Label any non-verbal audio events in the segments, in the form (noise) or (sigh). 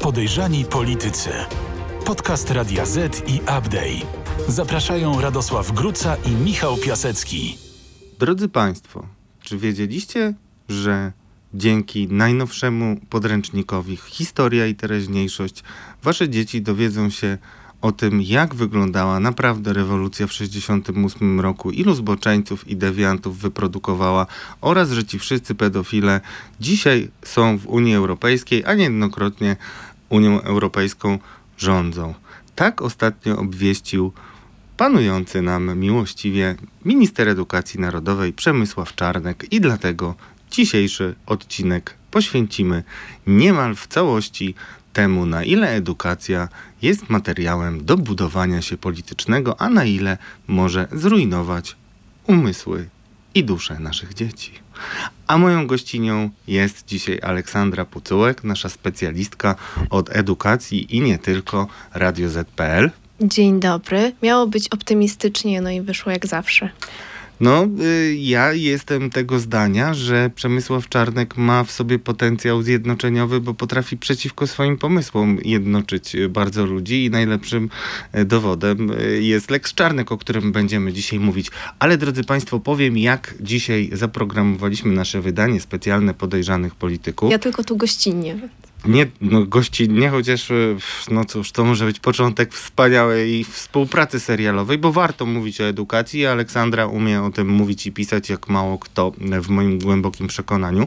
Podejrzani politycy. Podcast Radia Z i Update. Zapraszają Radosław Gruca i Michał Piasecki. Drodzy Państwo, czy wiedzieliście, że dzięki najnowszemu podręcznikowi Historia i teraźniejszość Wasze dzieci dowiedzą się o tym, jak wyglądała naprawdę rewolucja w 1968 roku, ilu zboczeńców i dewiantów wyprodukowała oraz, że ci wszyscy pedofile dzisiaj są w Unii Europejskiej, a niejednokrotnie Unią Europejską rządzą. Tak ostatnio obwieścił panujący nam miłościwie minister edukacji narodowej Przemysław Czarnek i dlatego dzisiejszy odcinek poświęcimy niemal w całości temu, na ile edukacja jest materiałem do budowania się politycznego, a na ile może zrujnować umysły i dusze naszych dzieci. A moją gościnią jest dzisiaj Aleksandra Pucułek, nasza specjalistka od edukacji i nie tylko Radio ZPL. Dzień dobry. Miało być optymistycznie, no i wyszło jak zawsze. No, y, ja jestem tego zdania, że Przemysław Czarnek ma w sobie potencjał zjednoczeniowy, bo potrafi przeciwko swoim pomysłom jednoczyć bardzo ludzi i najlepszym y, dowodem y, jest Lex Czarnek, o którym będziemy dzisiaj mówić. Ale drodzy Państwo, powiem jak dzisiaj zaprogramowaliśmy nasze wydanie specjalne podejrzanych polityków. Ja tylko tu gościnnie. Nie, no gościnnie, chociaż e, no cóż, to może być początek wspaniałej współpracy serialowej, bo warto mówić o edukacji. Aleksandra umie o tym mówić i pisać jak mało kto w moim głębokim przekonaniu.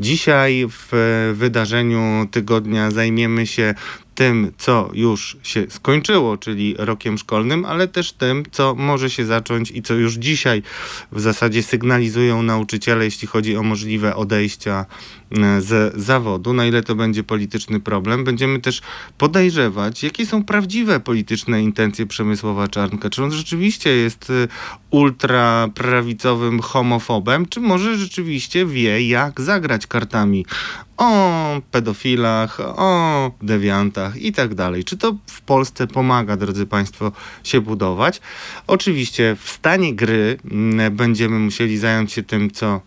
Dzisiaj w wydarzeniu tygodnia zajmiemy się tym, co już się skończyło, czyli rokiem szkolnym, ale też tym, co może się zacząć i co już dzisiaj w zasadzie sygnalizują nauczyciele, jeśli chodzi o możliwe odejścia e, z zawodu, na ile to będzie polityczny problem. Będziemy też podejrzewać, jakie są prawdziwe polityczne intencje Przemysłowa Czarnka. Czy on rzeczywiście jest e, ultraprawicowym homofobem, czy może rzeczywiście wie, jak zagrać kartami o pedofilach, o dewiantach i tak dalej. Czy to w Polsce pomaga, drodzy Państwo, się budować? Oczywiście w stanie gry mm, będziemy musieli zająć się tym, co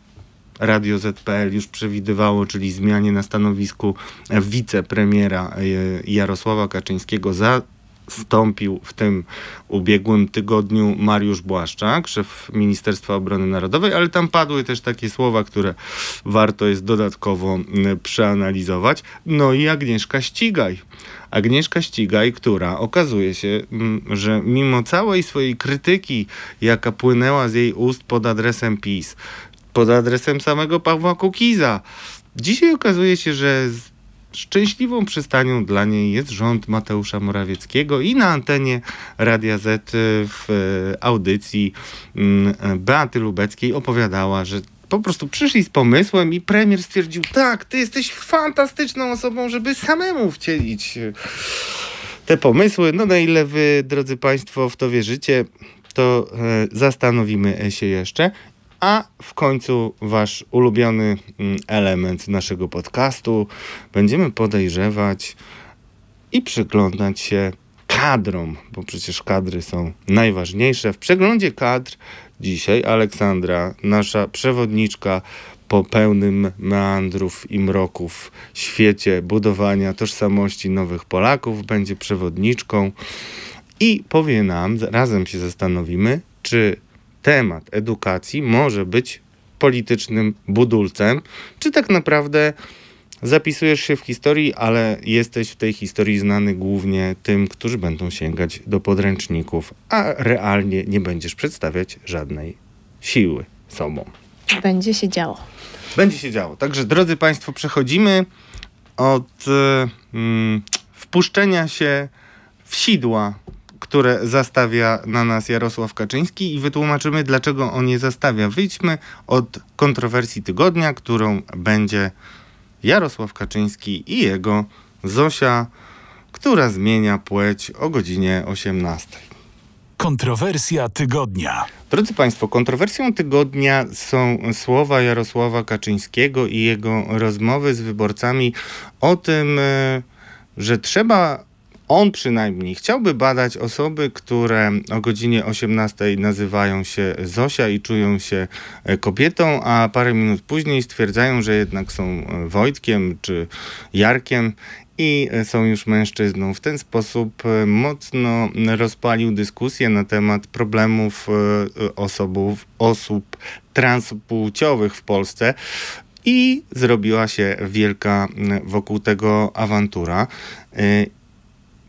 Radio ZPL już przewidywało, czyli zmianie na stanowisku wicepremiera e, Jarosława Kaczyńskiego za wstąpił w tym ubiegłym tygodniu Mariusz Błaszczak, szef Ministerstwa Obrony Narodowej, ale tam padły też takie słowa, które warto jest dodatkowo przeanalizować. No i Agnieszka Ścigaj. Agnieszka Ścigaj, która okazuje się, że mimo całej swojej krytyki, jaka płynęła z jej ust pod adresem PiS, pod adresem samego Pawła Kukiza, dzisiaj okazuje się, że Szczęśliwą przystanią dla niej jest rząd Mateusza Morawieckiego i na antenie Radia Z w audycji mm, Beaty Lubeckiej opowiadała, że po prostu przyszli z pomysłem i premier stwierdził, tak, ty jesteś fantastyczną osobą, żeby samemu wcielić te pomysły. No na ile wy, drodzy państwo, w to wierzycie, to e, zastanowimy się jeszcze. A w końcu wasz ulubiony mm, element naszego podcastu. Będziemy podejrzewać i przyglądać się kadrom, bo przecież kadry są najważniejsze. W przeglądzie kadr dzisiaj Aleksandra, nasza przewodniczka po pełnym meandrów i mroków świecie budowania tożsamości nowych Polaków, będzie przewodniczką i powie nam, razem się zastanowimy, czy temat edukacji może być politycznym budulcem, czy tak naprawdę zapisujesz się w historii, ale jesteś w tej historii znany głównie tym, którzy będą sięgać do podręczników, a realnie nie będziesz przedstawiać żadnej siły sobą. Będzie się działo. Będzie się działo. Także drodzy Państwo, przechodzimy od mm, wpuszczenia się w sidła które zastawia na nas Jarosław Kaczyński i wytłumaczymy, dlaczego on je zastawia. Wyjdźmy od kontrowersji tygodnia, którą będzie Jarosław Kaczyński i jego Zosia, która zmienia płeć o godzinie 18. Kontrowersja tygodnia. Drodzy Państwo, kontrowersją tygodnia są słowa Jarosława Kaczyńskiego i jego rozmowy z wyborcami o tym, e, że trzeba on przynajmniej chciałby badać osoby, które o godzinie 18 nazywają się Zosia i czują się e, kobietą, a parę minut później stwierdzają, że jednak są e, Wojtkiem czy Jarkiem i są już mężczyzną. W ten sposób e, mocno rozpalił dyskusję na temat problemów e, osobów, osób transpłciowych w Polsce i zrobiła się wielka wokół tego awantura.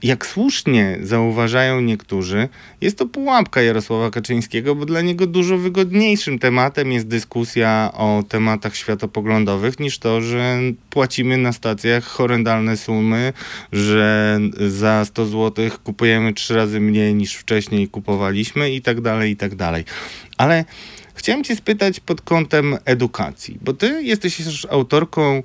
Jak słusznie zauważają niektórzy, jest to pułapka Jarosława Kaczyńskiego, bo dla niego dużo wygodniejszym tematem jest dyskusja o tematach światopoglądowych niż to, że płacimy na stacjach horrendalne sumy, że za 100 zł kupujemy trzy razy mniej niż wcześniej kupowaliśmy i tak dalej, i tak dalej. Ale chciałem cię spytać pod kątem edukacji, bo ty jesteś też autorką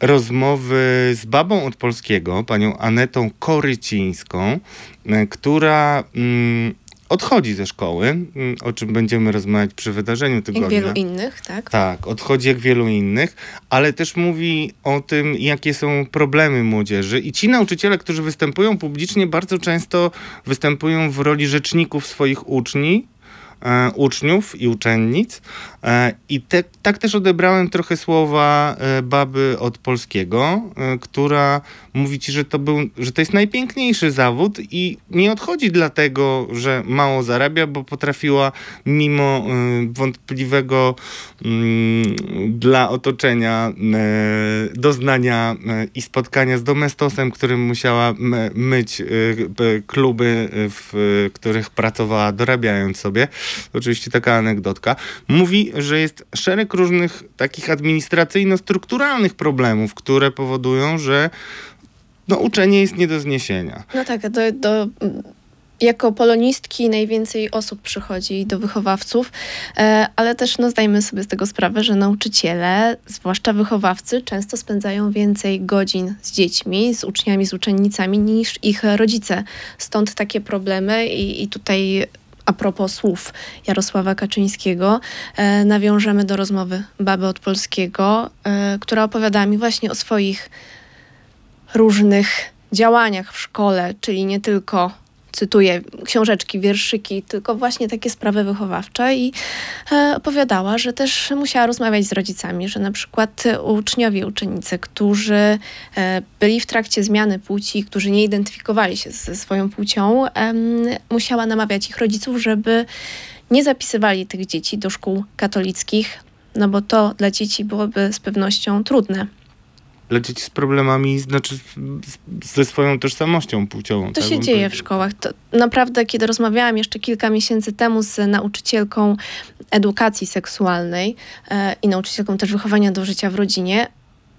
rozmowy z babą od polskiego, panią Anetą Korycińską, e, która mm, odchodzi ze szkoły, mm, o czym będziemy rozmawiać przy wydarzeniu tygodnia. Jak wielu innych, tak? Tak, odchodzi jak wielu innych, ale też mówi o tym, jakie są problemy młodzieży. I ci nauczyciele, którzy występują publicznie, bardzo często występują w roli rzeczników swoich uczni, e, uczniów i uczennic. E, I te, tak też odebrałem trochę słowa e, baby od polskiego, e, która mówi ci, że to, był, że to jest najpiękniejszy zawód i nie odchodzi dlatego, że mało zarabia, bo potrafiła mimo wątpliwego mm, dla otoczenia doznania i spotkania z domestosem, którym musiała myć kluby, w których pracowała, dorabiając sobie. Oczywiście taka anegdotka. Mówi, że jest szereg różnych takich administracyjno-strukturalnych problemów, które powodują, że no, uczenie jest nie do zniesienia. No tak, do, do, jako polonistki najwięcej osób przychodzi do wychowawców, e, ale też no, zdajmy sobie z tego sprawę, że nauczyciele, zwłaszcza wychowawcy, często spędzają więcej godzin z dziećmi, z uczniami, z uczennicami niż ich rodzice. Stąd takie problemy i, i tutaj a propos słów Jarosława Kaczyńskiego, e, nawiążemy do rozmowy baby od polskiego, e, która opowiadała mi właśnie o swoich różnych działaniach w szkole, czyli nie tylko cytuję książeczki, wierszyki, tylko właśnie takie sprawy wychowawcze i e, opowiadała, że też musiała rozmawiać z rodzicami, że na przykład uczniowie, uczennice, którzy e, byli w trakcie zmiany płci, którzy nie identyfikowali się ze swoją płcią, em, musiała namawiać ich rodziców, żeby nie zapisywali tych dzieci do szkół katolickich, no bo to dla dzieci byłoby z pewnością trudne. Dzieci z problemami, znaczy ze swoją tożsamością płciową. To tak się dzieje w szkołach. To naprawdę, kiedy rozmawiałam jeszcze kilka miesięcy temu z nauczycielką edukacji seksualnej e, i nauczycielką też wychowania do życia w rodzinie,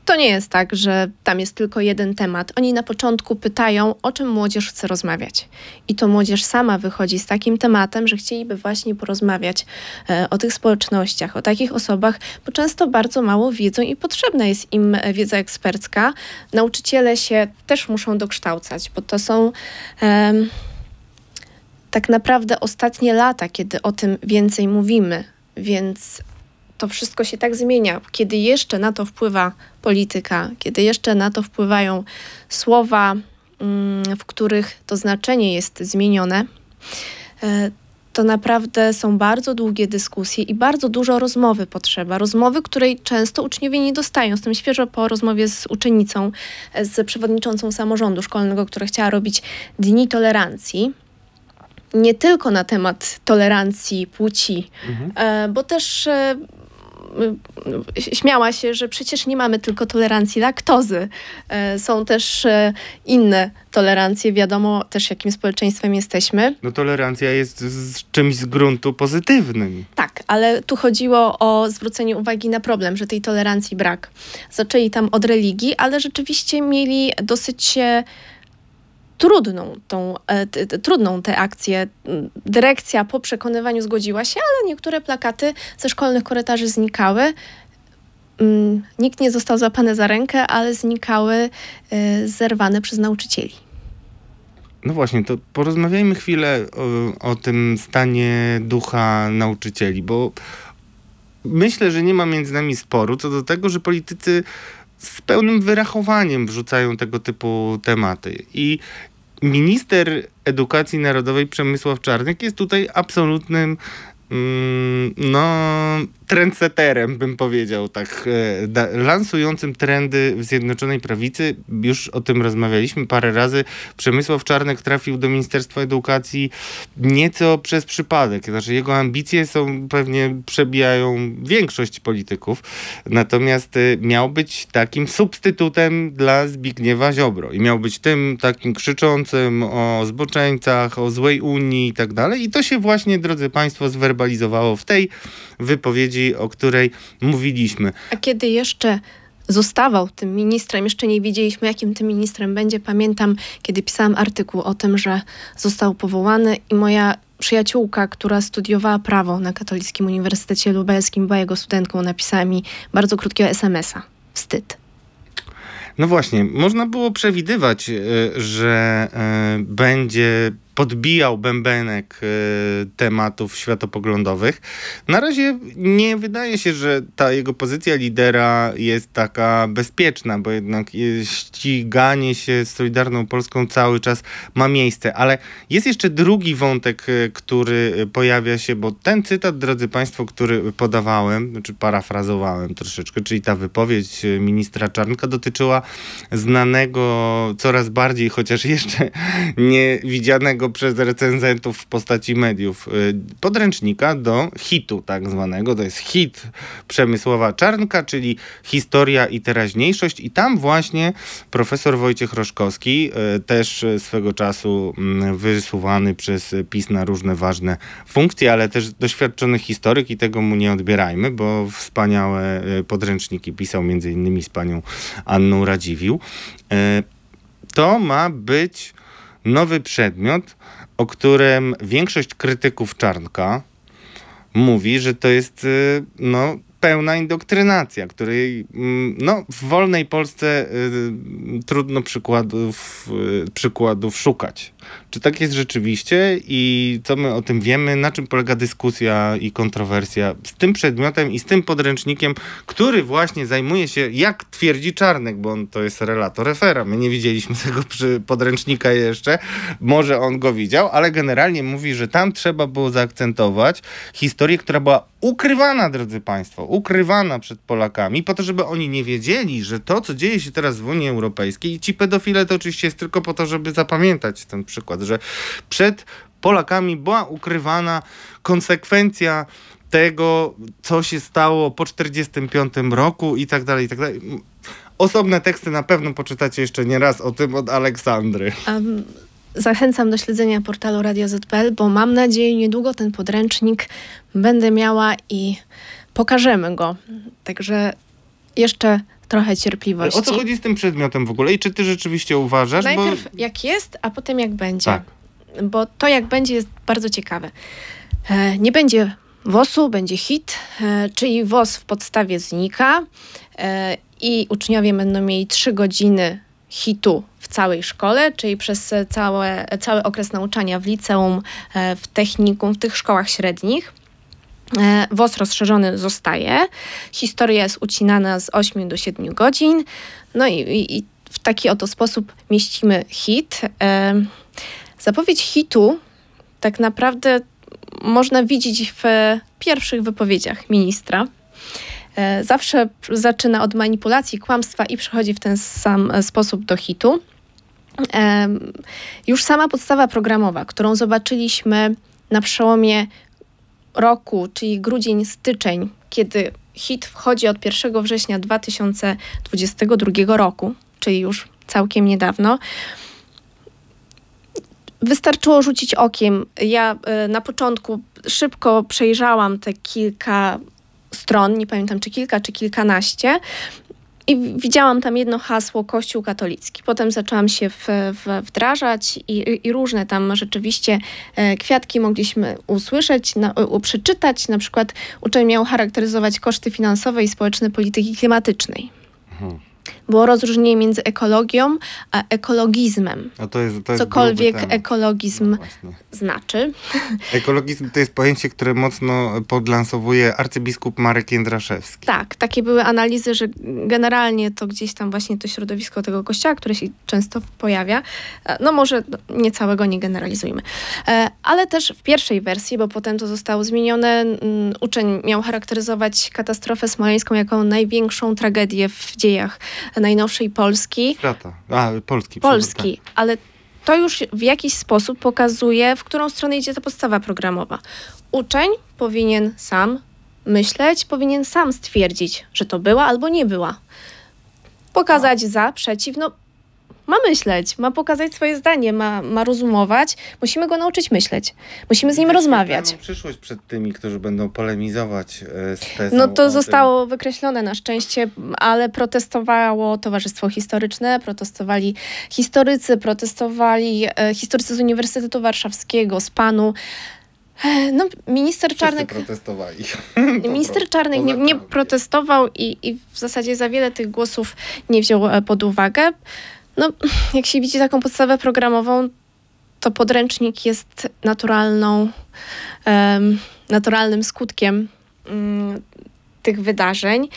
to nie jest tak, że tam jest tylko jeden temat. Oni na początku pytają, o czym młodzież chce rozmawiać. I to młodzież sama wychodzi z takim tematem, że chcieliby właśnie porozmawiać e, o tych społecznościach, o takich osobach, bo często bardzo mało wiedzą i potrzebna jest im e, wiedza ekspercka. Nauczyciele się też muszą dokształcać, bo to są tak naprawdę ostatnie lata, kiedy o tym więcej mówimy, więc to wszystko się tak zmienia. Kiedy jeszcze na to wpływa polityka, kiedy jeszcze na to wpływają słowa, mm, w których to znaczenie jest zmienione, e, to naprawdę są bardzo długie dyskusje i bardzo dużo rozmowy potrzeba. Rozmowy, której często uczniowie nie dostają. Jestem świeżo po rozmowie z uczennicą, e, z przewodniczącą samorządu szkolnego, która chciała robić Dni Tolerancji. Nie tylko na temat tolerancji płci, e, bo też śmiała się, że przecież nie mamy tylko tolerancji laktozy. E, Są też e, inne tolerancje, wiadomo też jakim społeczeństwem jesteśmy. No tolerancja jest z czymś z gruntu pozytywnym. Tak, ale tu chodziło o zwrócenie uwagi na problem, że tej tolerancji brak. Zaczęli tam od religii, ale rzeczywiście mieli dosyć e, trudną tą, e, t, trudną tę akcję. Dyrekcja po przekonywaniu zgodziła się, ale niektóre plakaty ze szkolnych korytarzy znikały. Mm, Nikt nie został złapany za rękę, ale znikały e, zerwane przez nauczycieli. No właśnie, to porozmawiajmy chwilę o, o tym stanie ducha nauczycieli, bo myślę, że nie ma między nami sporu co do tego, że politycy z pełnym wyrachowaniem wrzucają tego typu tematy. I minister edukacji narodowej Przemysław Czarnek jest tutaj absolutnym mm, no, trendseterem, bym powiedział, tak, e, lansującym trendy w Zjednoczonej Prawicy. Już o tym rozmawialiśmy parę razy. Przemysław Czarnek trafił do Ministerstwa Edukacji nieco przez przypadek. Znaczy jego ambicje są pewnie przebijają większość polityków, natomiast e, miał być takim substytutem dla Zbigniewa Ziobro i miał być tym takim krzyczącym o zboczeńcach, o złej Unii i tak dalej. I to się właśnie, drodzy Państwo, zwerbalizowało w tej wypowiedzi, o której mówiliśmy. A kiedy jeszcze zostawał tym ministrem, jeszcze nie wiedzieliśmy, jakim tym ministrem będzie. Pamiętam, kiedy pisałam artykuł o tym, że został powołany i moja przyjaciółka, która studiowała prawo na Katolickim Uniwersytecie Lubelskim, była jego studentką, napisała mi bardzo krótkiego SMS-a. Wstyd. No właśnie, można było przewidywać, e, że e, będzie podbijał bębenek e, tematów światopoglądowych. Na razie nie wydaje się, że ta jego pozycja lidera jest taka bezpieczna, bo jednak ściganie się z Solidarną Polską cały czas ma miejsce. Ale jest jeszcze drugi wątek, e, który pojawia się, bo ten cytat, drodzy Państwo, który podawałem, znaczy parafrazowałem troszeczkę, czyli ta wypowiedź ministra Czarnka dotyczyła znanego coraz bardziej, chociaż jeszcze (laughs) nie widzianego przez recenzentów w postaci mediów y, podręcznika do hitu tak zwanego. To jest hit Przemysława Czarnka, czyli historia i teraźniejszość i tam właśnie profesor Wojciech Roszkowski, y, też swego czasu mm, wysuwany przez PiS na różne ważne funkcje, ale też doświadczony historyk i tego mu nie odbierajmy, bo wspaniałe y, podręczniki pisał między innymi z panią Anną Radziwił. To ma być nowy przedmiot, o którym większość krytyków Czarnka mówi, że to jest y, no, pełna indoktrynacja, której mm, no, w wolnej Polsce y, trudno przykładów, y, przykładów szukać. Czy tak jest rzeczywiście i co my o tym wiemy, na czym polega dyskusja i kontrowersja z tym przedmiotem i z tym podręcznikiem, który właśnie zajmuje się, jak twierdzi Czarnek, bo on to jest relator refera. My nie widzieliśmy (laughs) tego podręcznika jeszcze, może on go widział, ale generalnie mówi, że tam trzeba było zaakcentować historię, która była ukrywana, drodzy Państwo, ukrywana przed Polakami, po to, żeby oni nie wiedzieli, że to, co dzieje się teraz w Unii Europejskiej, i ci pedofile to oczywiście jest tylko po to, żeby zapamiętać ten przykład, że przed Polakami była ukrywana konsekwencja tego, co się stało po 1945 roku i tak dalej, i tak dalej. Osobne teksty na pewno poczytacie jeszcze nie raz o tym od Aleksandry. Um, zachęcam do śledzenia portalu Radio ZPL, bo mam nadzieję, niedługo ten podręcznik będę miała i pokażemy go. Także jeszcze trochę cierpliwości. O co chodzi z tym przedmiotem w ogóle i czy ty rzeczywiście uważasz? Najpierw bo... jak jest, a potem jak będzie. Tak. Bo to jak będzie jest bardzo ciekawe. E, nie będzie WOS-u, będzie hit, e, czyli WOS w podstawie znika e, i uczniowie będą mieli trzy godziny hitu w całej szkole, czyli przez całe, cały okres nauczania w liceum, e, w technikum, w tych szkołach średnich. E, WOS rozszerzony zostaje. Historia jest ucinana z 8 do 7 godzin. No i, i, i w taki oto sposób mieścimy hit. E, zapowiedź hitu tak naprawdę można widzieć w pierwszych wypowiedziach ministra. E, zawsze zaczyna od manipulacji, kłamstwa i przechodzi w ten sam sposób do hitu. Już sama podstawa programowa, którą zobaczyliśmy na przełomie roku, czyli grudzień, styczeń, kiedy hit wchodzi od 1 września 2022 roku, czyli już całkiem niedawno. Wystarczyło rzucić okiem. Ja e, na początku szybko przejrzałam te kilka stron, nie pamiętam czy kilka, czy kilkanaście. I widziałam tam jedno hasło Kościół katolicki. Potem zaczęłam się w, w, wdrażać i, i, różne tam rzeczywiście e, kwiatki mogliśmy usłyszeć, na, przeczytać. Na przykład uczeń miał charakteryzować koszty finansowe i społeczne polityki klimatycznej. Mhm. Było rozróżnienie między ekologią a ekologizmem. A to jest, to jest Cokolwiek ekologizm No znaczy. (laughs) Ekologizm to jest pojęcie, które mocno podlansowuje arcybiskup Marek Jędraszewski. Tak, takie były analizy, że generalnie to gdzieś tam właśnie to środowisko tego kościoła, które się często pojawia, e, no może nie całego nie generalizujmy, E, ale też w pierwszej wersji, bo potem to zostało zmienione, uczeń miał charakteryzować katastrofę smoleńską jako największą tragedię w dziejach najnowszej Polski. Świata. A, Polski. Polski, ale to już w jakiś sposób pokazuje, w którą stronę idzie ta podstawa programowa. Uczeń powinien sam myśleć, powinien sam stwierdzić, że to była albo nie była. Pokazać za, przeciw, no ma myśleć, ma pokazać swoje zdanie, ma, ma rozumować. Musimy go nauczyć myśleć. Musimy z nim rozmawiać. przyszłość przed tymi, którzy będą polemizować e, z tezą No to tym. zostało wykreślone na szczęście, ale protestowało Towarzystwo Historyczne, protestowali historycy, protestowali e, historycy z Uniwersytetu Warszawskiego, z PANU. E, No, minister Czarnek, protestowali. (laughs) (laughs) minister Czarnek nie, nie protestował i, i w zasadzie za wiele tych głosów nie wziął pod uwagę. No, jak się widzi taką podstawę programową, to podręcznik jest naturalną, em, naturalnym skutkiem mm, tych wydarzeń.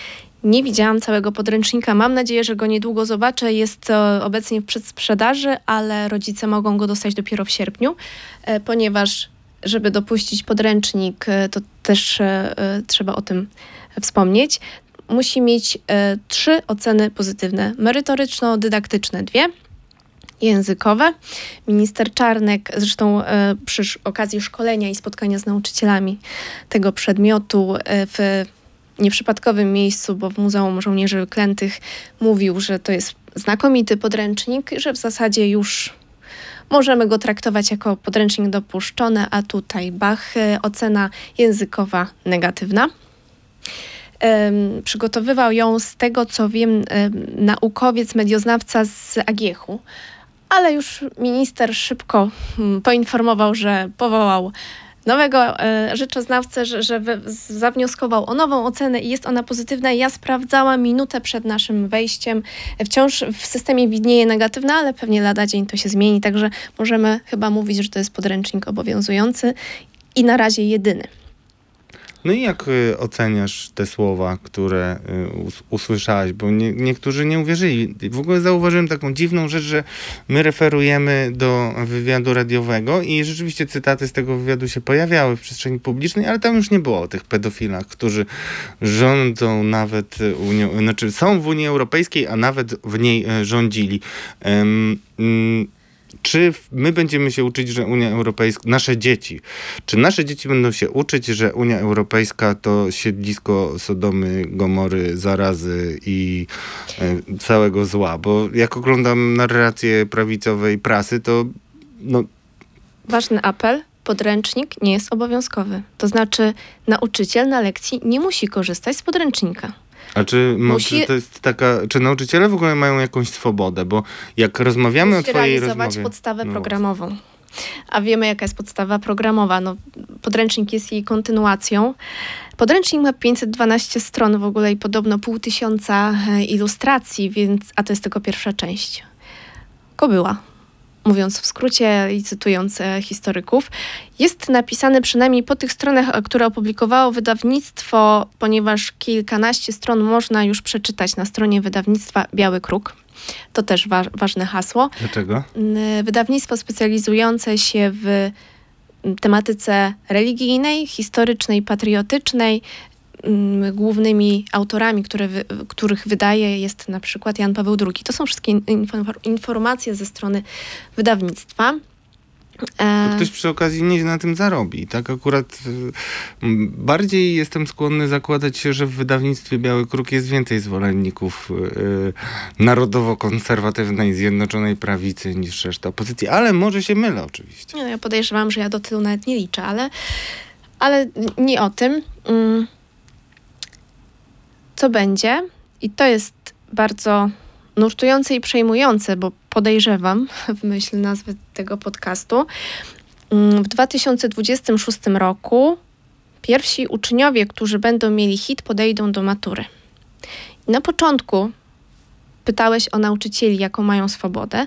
Nie widziałam całego podręcznika. Mam nadzieję, że go niedługo zobaczę. Jest obecnie w przedsprzedaży, ale rodzice mogą go dostać dopiero w sierpniu, e, ponieważ żeby dopuścić podręcznik, e, to też e, trzeba o tym wspomnieć. Musi mieć e, trzy oceny pozytywne: merytoryczno-dydaktyczne dwie, językowe. Minister Czarnek, zresztą e, przy okazji szkolenia i spotkania z nauczycielami tego przedmiotu e, w nieprzypadkowym miejscu, bo w Muzeum Żołnierzy Wyklętych mówił, że to jest znakomity podręcznik, że w zasadzie już możemy go traktować jako podręcznik dopuszczony, a tutaj Bach, ocena językowa negatywna. Przygotowywał ją z tego, co wiem, em, naukowiec, medioznawca z Agiechu, ale już minister szybko mm, poinformował, że powołał nowego e, rzeczoznawcę, że, że zawnioskował o nową ocenę i jest ona pozytywna. Ja sprawdzałam minutę przed naszym wejściem. Wciąż w systemie widnieje negatywna, ale pewnie lada dzień to się zmieni, także możemy chyba mówić, że to jest podręcznik obowiązujący i na razie jedyny. No i jak y, oceniasz te słowa, które y, us- usłyszałaś? Bo nie, niektórzy nie uwierzyli. W ogóle zauważyłem taką dziwną rzecz, że my referujemy do wywiadu radiowego i rzeczywiście cytaty z tego wywiadu się pojawiały w przestrzeni publicznej, ale tam już nie było o tych pedofilach, którzy rządzą nawet y, Unią, znaczy są w Unii Europejskiej, a nawet w niej rządzili. Em, mm, czy my będziemy się uczyć, że Unia Europejska, nasze dzieci, czy nasze dzieci będą się uczyć, że Unia Europejska to siedlisko Sodomy, Gomory, zarazy i e, całego zła? Bo jak oglądam narrację prawicowej prasy, to no, Ważny apel. Podręcznik nie jest obowiązkowy. To znaczy, nauczyciel na lekcji nie musi korzystać z podręcznika. A czy, Musi- czy to jest taka, czy nauczyciele w ogóle mają jakąś swobodę? Bo jak rozmawiamy musi o twojej realizować rozmowie... podstawę No programową. A wiemy, jaka jest podstawa programowa. No, podręcznik jest jej kontynuacją. Podręcznik ma 512 stron w ogóle i podobno pół tysiąca e, ilustracji, więc, a to jest tylko pierwsza część. Kobyła. Mówiąc w skrócie i cytując e, historyków, jest napisany przynajmniej po tych stronach, e, które opublikowało wydawnictwo, ponieważ kilkanaście stron można już przeczytać na stronie wydawnictwa Biały Kruk. To też wa- ważne hasło. Dlaczego? Wydawnictwo specjalizujące się w tematyce religijnej, historycznej, patriotycznej. Mm, Głównymi autorami, które których wydaje jest na przykład Jan Paweł II. To są wszystkie infor- informacje ze strony wydawnictwa. To E, ktoś przy okazji nieźle na tym zarobi. Tak akurat y, bardziej jestem skłonny zakładać się, że w wydawnictwie Biały Kruk jest więcej zwolenników y, narodowo-konserwatywnej Zjednoczonej Prawicy niż reszta opozycji, ale może się mylę oczywiście. No ja podejrzewam, że ja do tyłu nawet nie liczę, ale, ale nie o tym. Mm. Co będzie? I to jest bardzo nurtujące i przejmujące, bo podejrzewam, (laughs) w myśl nazwy tego podcastu, mm, w 2026 roku pierwsi uczniowie, którzy będą mieli hit, podejdą do matury. Na początku pytałeś o nauczycieli, jaką mają swobodę.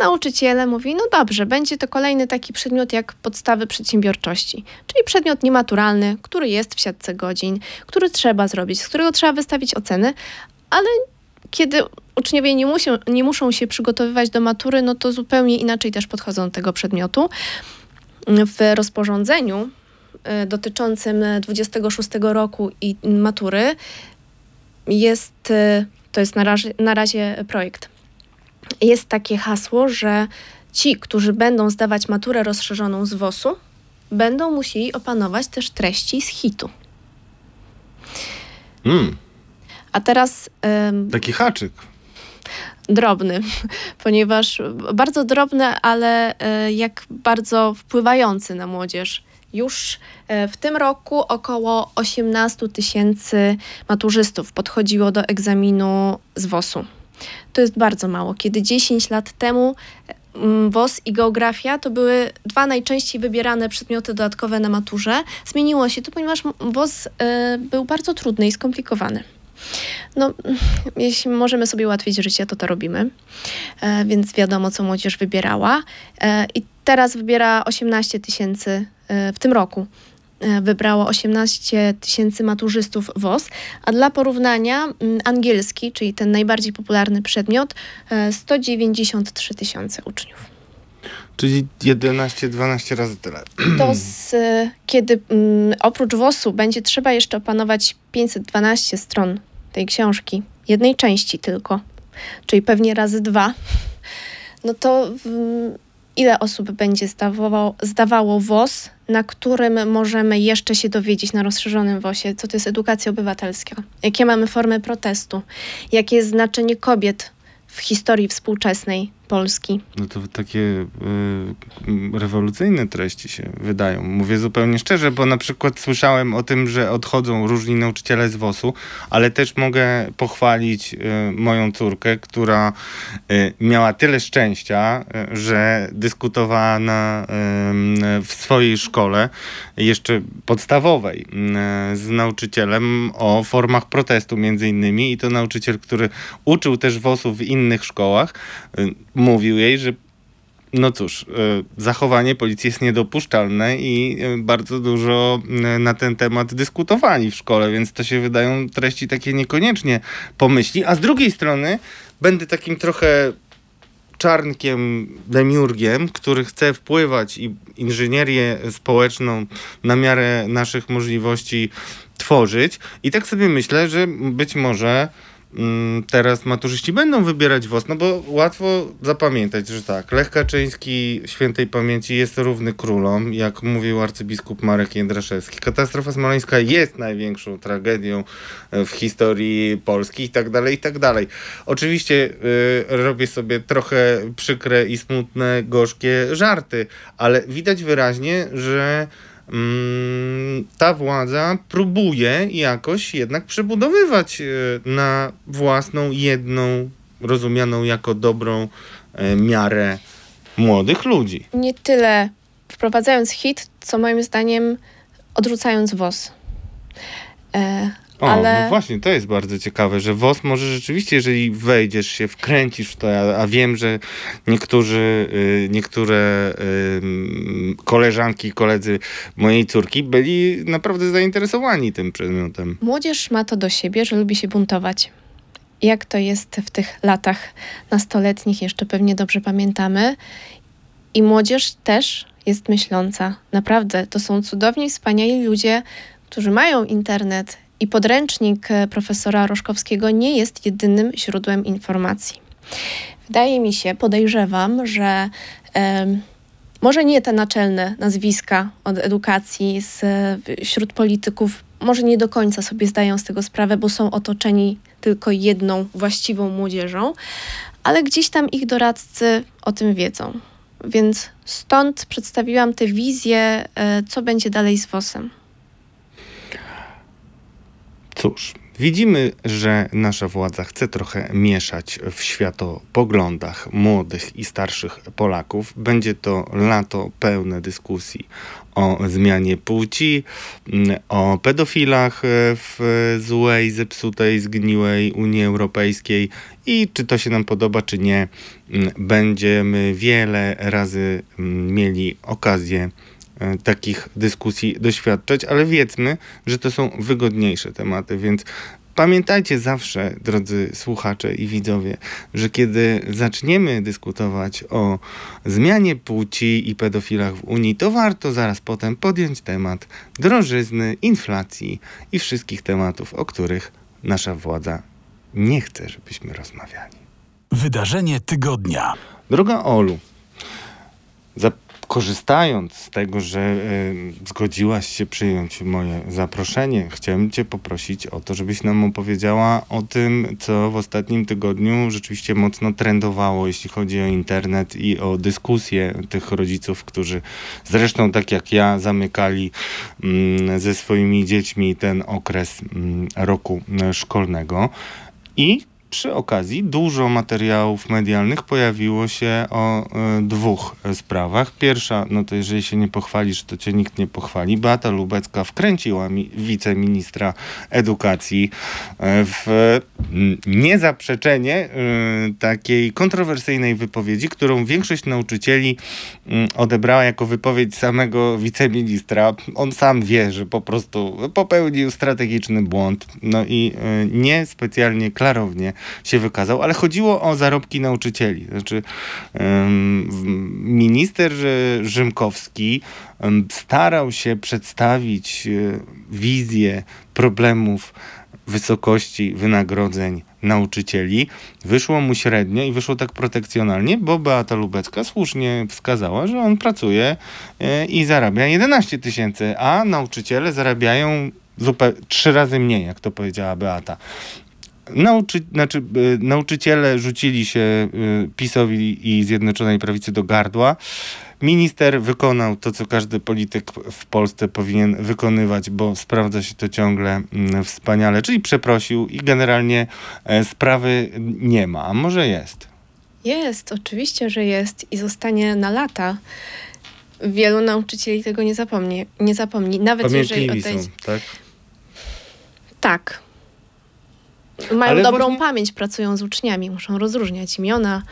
Nauczyciele mówi, no dobrze, będzie to kolejny taki przedmiot jak podstawy przedsiębiorczości, czyli przedmiot niematuralny, który jest w siatce godzin, który trzeba zrobić, z którego trzeba wystawić oceny, ale kiedy uczniowie nie muszą, nie muszą się przygotowywać do matury, no to zupełnie inaczej też podchodzą do tego przedmiotu. W rozporządzeniu y, dotyczącym 26 roku i matury jest, y, to jest na razie, na razie projekt, jest takie hasło, że ci, którzy będą zdawać maturę rozszerzoną z WOS-u, będą musieli opanować też treści z hitu. Mm, A teraz ym, taki haczyk. drobny, (laughs) ponieważ bardzo drobny, ale y, jak bardzo wpływający na młodzież. Już y, w tym roku około 18 tysięcy maturzystów podchodziło do egzaminu z WOS-u. To jest bardzo mało. Kiedy 10 lat temu WOS i geografia to były dwa najczęściej wybierane przedmioty dodatkowe na maturze, zmieniło się to, ponieważ WOS y, był bardzo trudny i skomplikowany. No, jeśli możemy sobie ułatwić życie, to to robimy, e, więc wiadomo, co młodzież wybierała. E, I teraz wybiera 18 tysięcy e, w tym roku. e, Wybrało 18 tysięcy maturzystów WOS, a dla porównania mm, angielski, czyli ten najbardziej popularny przedmiot, e, 193 tysiące uczniów. Czyli 11-12 razy tyle. To z, e, kiedy mm, oprócz WOS-u będzie trzeba jeszcze opanować 512 stron tej książki, jednej części tylko, czyli pewnie razy dwa, no to mm, ile osób będzie zdawało, zdawało WOS, na którym możemy jeszcze się dowiedzieć na rozszerzonym WOS-ie, co to jest edukacja obywatelska, jakie mamy formy protestu, jakie jest znaczenie kobiet w historii współczesnej Polski. No to takie y, rewolucyjne treści się wydają. Mówię zupełnie szczerze, bo na przykład słyszałem o tym, że odchodzą różni nauczyciele z WOS-u, ale też mogę pochwalić y, moją córkę, która y, miała tyle szczęścia, y, że dyskutowała na, y, w swojej szkole, jeszcze podstawowej, y, z nauczycielem o formach protestu między innymi i to nauczyciel, który uczył też WOS-u w innych szkołach, mówił jej, że no cóż, y, zachowanie policji jest niedopuszczalne i y, bardzo dużo y, na ten temat dyskutowali w szkole, więc to się wydają treści takie niekoniecznie pomyśli. A z drugiej strony będę takim trochę czarnkiem, demiurgiem, który chce wpływać i inżynierię społeczną na miarę naszych możliwości tworzyć. I tak sobie myślę, że być może teraz maturzyści będą wybierać WOS, no bo łatwo zapamiętać, że tak, Lech Kaczyński świętej pamięci jest równy królom, jak mówił arcybiskup Marek Jędraszewski. Katastrofa smoleńska jest największą tragedią e, w historii Polski i tak dalej, i tak dalej. Oczywiście y, robię sobie trochę przykre i smutne, gorzkie żarty, ale widać wyraźnie, że mm, ta władza próbuje jakoś jednak przebudowywać y, na własną, jedną, rozumianą jako dobrą y, miarę młodych ludzi. nie tyle wprowadzając hit, co moim zdaniem odrzucając WOS. E, O, Ale- no właśnie, to jest bardzo ciekawe, że WOS może rzeczywiście, jeżeli wejdziesz się, wkręcisz w to, a, a wiem, że niektórzy, y, niektóre y, koleżanki i koledzy mojej córki byli naprawdę zainteresowani tym przedmiotem. młodzież ma to do siebie, że lubi się buntować. Jak to jest w tych latach nastoletnich, jeszcze pewnie dobrze pamiętamy. I młodzież też jest myśląca. Naprawdę, to są cudowni, wspaniali ludzie, którzy mają internet i podręcznik e, profesora Roszkowskiego nie jest jedynym źródłem informacji. Wydaje mi się, podejrzewam, że może nie te naczelne nazwiska od edukacji z, wśród polityków, może nie do końca sobie zdają z tego sprawę, bo są otoczeni tylko jedną właściwą młodzieżą, ale gdzieś tam ich doradcy o tym wiedzą. Więc stąd przedstawiłam tę wizję, e, co będzie dalej z WOS-em. Cóż, Widzimy, że nasza władza chce trochę mieszać w światopoglądach młodych i starszych Polaków. Będzie to lato pełne dyskusji o zmianie płci, mm, o pedofilach e, w złej, zepsutej, zgniłej Unii Europejskiej i czy to się nam podoba, czy nie, mm, będziemy wiele razy mm, mieli okazję takich dyskusji doświadczać, ale wiedzmy, że to są wygodniejsze tematy, więc Pamiętajcie zawsze, drodzy słuchacze i widzowie, że kiedy zaczniemy dyskutować o zmianie płci i pedofilach w Unii, to warto zaraz potem podjąć temat drożyzny, inflacji i wszystkich tematów, o których nasza władza nie chce, żebyśmy rozmawiali. Wydarzenie tygodnia. Droga Olu, korzystając z tego, że zgodziłaś się przyjąć moje zaproszenie, chciałem Cię poprosić o to, żebyś nam opowiedziała o tym, co w ostatnim tygodniu rzeczywiście mocno trendowało, jeśli chodzi o internet i o dyskusję tych rodziców, którzy zresztą tak jak ja zamykali mm, ze swoimi dziećmi ten okres mm, roku szkolnego. I przy okazji dużo materiałów medialnych pojawiło się o y, dwóch sprawach. Pierwsza, no to jeżeli się nie pochwalisz, to cię nikt nie pochwali. Beata Lubecka wkręciła mi, wiceministra edukacji e, w niezaprzeczenie y, takiej kontrowersyjnej wypowiedzi, którą większość nauczycieli y, odebrała jako wypowiedź samego wiceministra. On sam wie, że po prostu popełnił strategiczny błąd. No i nie specjalnie klarownie się wykazał, ale chodziło o zarobki nauczycieli. Znaczy, minister Rzymkowski starał się przedstawić e, wizję problemów wysokości wynagrodzeń nauczycieli. Wyszło mu średnio i wyszło tak protekcjonalnie, bo Beata Lubecka słusznie wskazała, że on pracuje e, i zarabia 11 tysięcy, a nauczyciele zarabiają trzy razy mniej, jak to powiedziała Beata. Nauczy, znaczy, y, nauczyciele rzucili się y, PiSowi i Zjednoczonej Prawicy do gardła. Minister wykonał to, co każdy polityk w Polsce powinien wykonywać, bo sprawdza się to ciągle y, wspaniale, czyli przeprosił i generalnie e, sprawy nie ma, a może jest. Jest, oczywiście, że jest i zostanie na lata. Wielu nauczycieli tego nie zapomni. Nie zapomni. Nawet jeżeli odejdzie... są, tak? Tak, mają Ale dobrą właśnie... pamięć, pracują z uczniami, muszą rozróżniać imiona.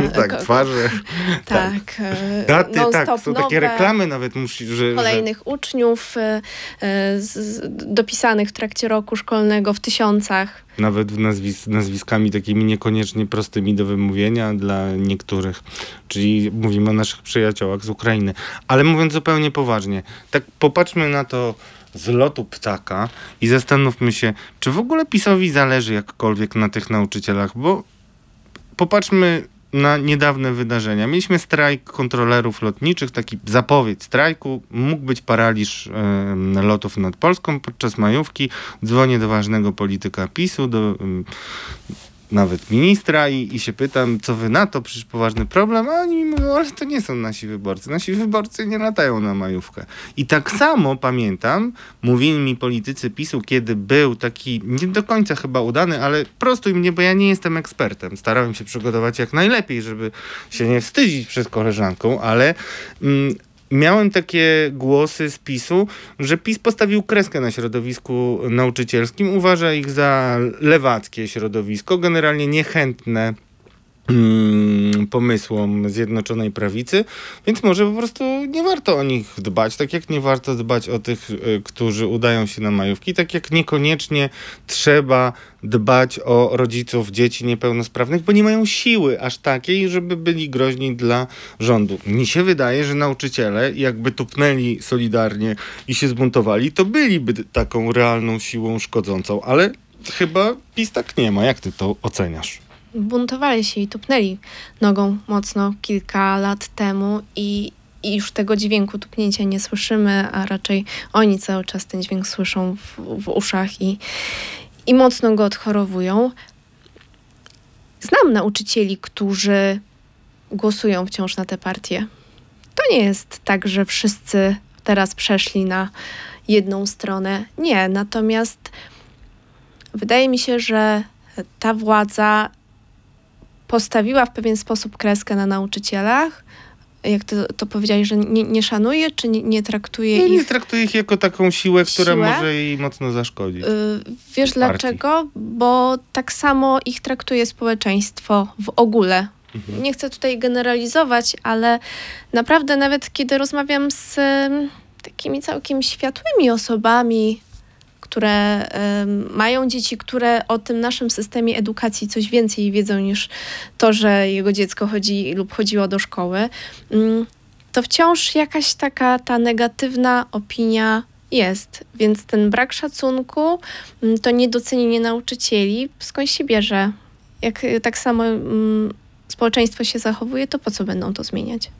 E, (laughs) tak, twarze. (laughs) Tak. tak. E, Daty, tak, są takie reklamy nawet. Musi, że, kolejnych że... uczniów e, e, z, dopisanych w trakcie roku szkolnego w tysiącach. Nawet nazwis, nazwiskami takimi niekoniecznie prostymi do wymówienia dla niektórych. Czyli mówimy o naszych przyjaciołach z Ukrainy. Ale mówiąc zupełnie poważnie, tak popatrzmy na to z lotu ptaka i zastanówmy się, czy w ogóle PiSowi zależy jakkolwiek na tych nauczycielach, bo popatrzmy na niedawne wydarzenia. Mieliśmy strajk kontrolerów lotniczych, taki zapowiedź strajku. Mógł być paraliż e, lotów nad Polską podczas majówki. Dzwonię do ważnego polityka PiSu, do nawet ministra i, i się pytam, co wy na to, przecież poważny problem, a oni mówią, ale to nie są nasi wyborcy. Nasi wyborcy nie latają na majówkę. I tak samo pamiętam, mówili mi politycy PiSu, kiedy był taki nie do końca chyba udany, ale prostuj mnie, bo ja nie jestem ekspertem. Starałem się przygotować jak najlepiej, żeby się nie wstydzić przed koleżanką, ale mm, miałem takie głosy z PiSu, że PiS postawił kreskę na środowisku nauczycielskim, uważa ich za lewackie środowisko, generalnie niechętne pomysłom Zjednoczonej Prawicy, więc może po prostu nie warto o nich dbać, tak jak nie warto dbać o tych, y, którzy udają się na majówki, tak jak niekoniecznie trzeba dbać o rodziców dzieci niepełnosprawnych, bo nie mają siły aż takiej, żeby byli groźni dla rządu. Mi się wydaje, że nauczyciele, jakby tupnęli solidarnie i się zbuntowali, to byliby taką realną siłą szkodzącą, ale chyba PiS tak nie ma. Jak ty to oceniasz? Buntowali się i tupnęli nogą mocno kilka lat temu i, i już tego dźwięku tupnięcia nie słyszymy, a raczej oni cały czas ten dźwięk słyszą w, w uszach i, i mocno go odchorowują. Znam nauczycieli, którzy głosują wciąż na te partie. To nie jest tak, że wszyscy teraz przeszli na jedną stronę. Nie, natomiast wydaje mi się, że ta władza postawiła w pewien sposób kreskę na nauczycielach. Jak to, to powiedziałeś, że nie, nie szanuje, czy nie, nie traktuje No, ich? nie traktuje ich jako taką siłę, która Siłę? może jej mocno zaszkodzić. Y, Wiesz partii. dlaczego? Bo tak samo ich traktuje społeczeństwo w ogóle. Mhm. Nie chcę tutaj generalizować, ale naprawdę nawet kiedy rozmawiam z takimi całkiem światłymi osobami, które mają dzieci, które o tym naszym systemie edukacji coś więcej wiedzą niż to, że jego dziecko chodzi lub chodziło do szkoły, mm, to wciąż jakaś taka ta negatywna opinia jest. Więc ten brak szacunku, mm, to niedocenienie nauczycieli, skąd się bierze? Jak y, tak samo mm, społeczeństwo się zachowuje, to po co będą to zmieniać?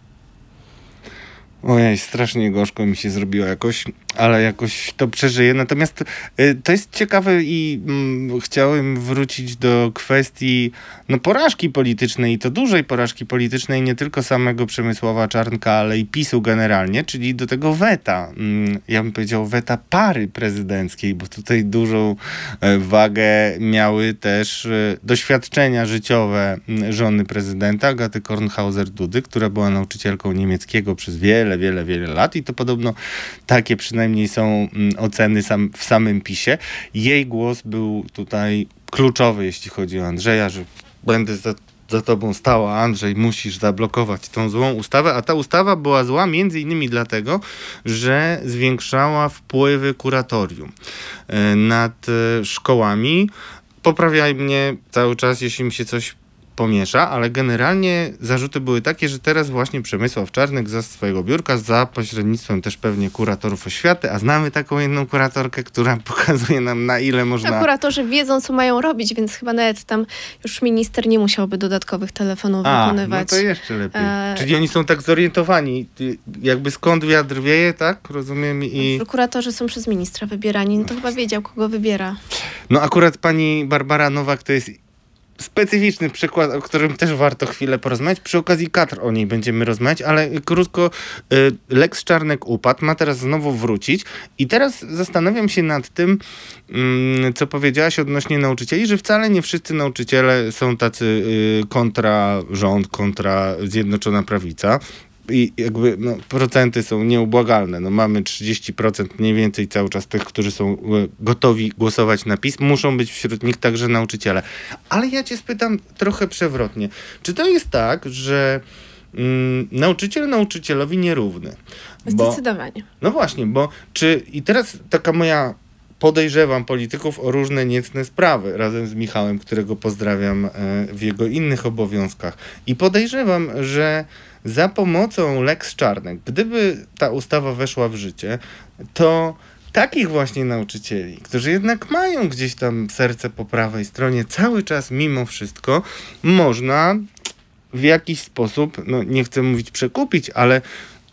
Ojej, strasznie gorzko mi się zrobiło jakoś, ale jakoś to przeżyję. Natomiast y, to jest ciekawe i mm, chciałem wrócić do kwestii no, porażki politycznej i to dużej porażki politycznej nie tylko samego Przemysława Czarnka, ale i PiSu generalnie, czyli do tego weta. Mm, ja bym powiedział weta pary prezydenckiej, bo tutaj dużą e, wagę miały też e, doświadczenia życiowe mm, żony prezydenta, Agaty Kornhauser-Dudy, która była nauczycielką niemieckiego przez wiele, wiele, wiele lat i to podobno takie przynajmniej są mm, oceny sam, w samym PiSie. Jej głos był tutaj kluczowy, jeśli chodzi o Andrzeja, że będę za, za tobą stała, Andrzej, musisz zablokować tą złą ustawę, a ta ustawa była zła między innymi dlatego, że zwiększała wpływy kuratorium e, nad e, szkołami. Poprawiaj mnie cały czas, jeśli mi się coś pomiesza, ale generalnie zarzuty były takie, że teraz właśnie Przemysław Czarnek za swojego biurka, za pośrednictwem też pewnie kuratorów oświaty, a znamy taką jedną kuratorkę, która (laughs) pokazuje nam na ile można... Kuratorzy wiedzą, co mają robić, więc chyba nawet tam już minister nie musiałby dodatkowych telefonów A, no wykonywać. to jeszcze lepiej. E, Czyli oni są tak zorientowani, jakby skąd wiatr wieje, tak? Rozumiem i... Prokuratorzy są przez ministra wybierani, no to chyba wiedział, kogo wybiera. No akurat pani Barbara Nowak to jest specyficzny przykład, o którym też warto chwilę porozmawiać. Przy okazji kadr o niej będziemy rozmawiać, ale krótko, y, Lex Czarnek upadł, ma teraz znowu wrócić i teraz zastanawiam się nad tym, mm, co powiedziałaś odnośnie nauczycieli, że wcale nie wszyscy nauczyciele są tacy y, kontra rząd, kontra Zjednoczona Prawica. I jakby no, procenty są nieubłagalne. No, mamy 30% mniej więcej cały czas tych, którzy są e, gotowi głosować na PiS. Muszą być wśród nich także nauczyciele. Ale ja cię spytam trochę przewrotnie. Czy to jest tak, że mm, nauczyciel nauczycielowi nierówny? Bo, Zdecydowanie. no właśnie, bo czy i teraz taka moja podejrzewam polityków o różne niecne sprawy razem z Michałem, którego pozdrawiam e, w jego innych obowiązkach. I podejrzewam, że za pomocą Lex Czarnek, gdyby ta ustawa weszła w życie, to takich właśnie nauczycieli, którzy jednak mają gdzieś tam serce po prawej stronie, cały czas mimo wszystko można w jakiś sposób, no nie chcę mówić przekupić, ale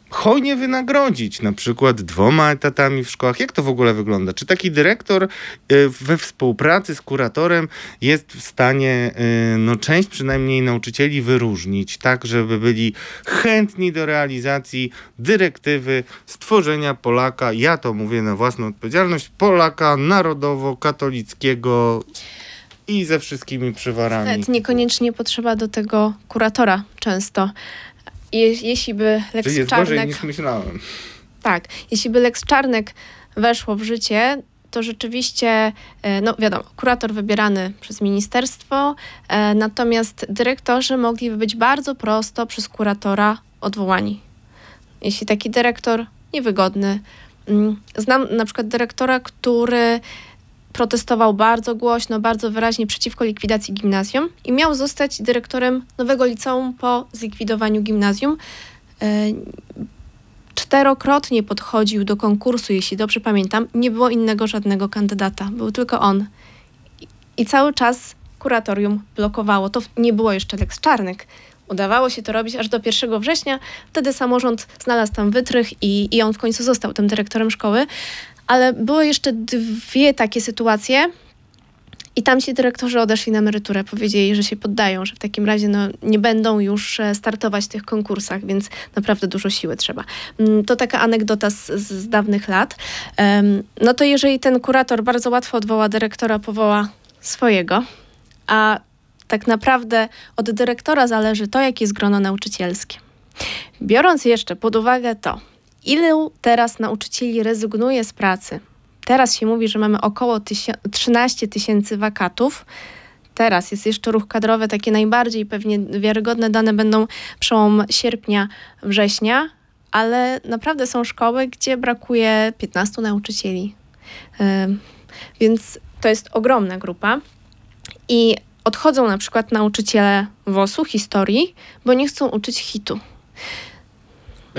hojnie wynagrodzić, na przykład dwoma etatami w szkołach. Jak to w ogóle wygląda? Czy taki dyrektor y, we współpracy z kuratorem jest w stanie y, no, część przynajmniej nauczycieli wyróżnić, tak żeby byli chętni do realizacji dyrektywy stworzenia Polaka, ja to mówię na własną odpowiedzialność, Polaka narodowo-katolickiego i ze wszystkimi przywarami. Nawet niekoniecznie potrzeba do tego kuratora często. Je, jeśli by Lex Czyli jest gorzej Czarnek... niż myślałem. Tak, jeśli by Lex Czarnek weszło w życie, to rzeczywiście, e, no wiadomo, kurator wybierany przez ministerstwo, e, natomiast dyrektorzy mogliby być bardzo prosto przez kuratora odwołani. Jeśli taki dyrektor niewygodny, mm, znam na przykład dyrektora, który protestował bardzo głośno, bardzo wyraźnie przeciwko likwidacji gimnazjum i miał zostać dyrektorem nowego liceum po zlikwidowaniu gimnazjum. E, czterokrotnie podchodził do konkursu, jeśli dobrze pamiętam. Nie było innego żadnego kandydata, był tylko on. I, cały czas kuratorium blokowało. To nie było jeszcze Lex Czarnek. Udawało się to robić aż do 1 września. Wtedy samorząd znalazł tam wytrych i, i on w końcu został tym dyrektorem szkoły. Ale były jeszcze dwie takie sytuacje. I tam ci dyrektorzy odeszli na emeryturę, powiedzieli, że się poddają, że w takim razie no, nie będą już e, startować w tych konkursach, więc naprawdę dużo siły trzeba. Mm, to taka anegdota z, z dawnych lat. No to jeżeli ten kurator bardzo łatwo odwoła dyrektora, powoła swojego, a tak naprawdę od dyrektora zależy to, jakie jest grono nauczycielskie. Biorąc jeszcze pod uwagę to, ilu teraz nauczycieli rezygnuje z pracy, Teraz się mówi, że mamy około 13 tysięcy wakatów. Teraz jest jeszcze ruch kadrowy, takie najbardziej pewnie wiarygodne dane będą przełom sierpnia, września, ale naprawdę są szkoły, gdzie brakuje 15 nauczycieli. Więc to jest ogromna grupa. I odchodzą na przykład nauczyciele WOS-u, historii, bo nie chcą uczyć hitu.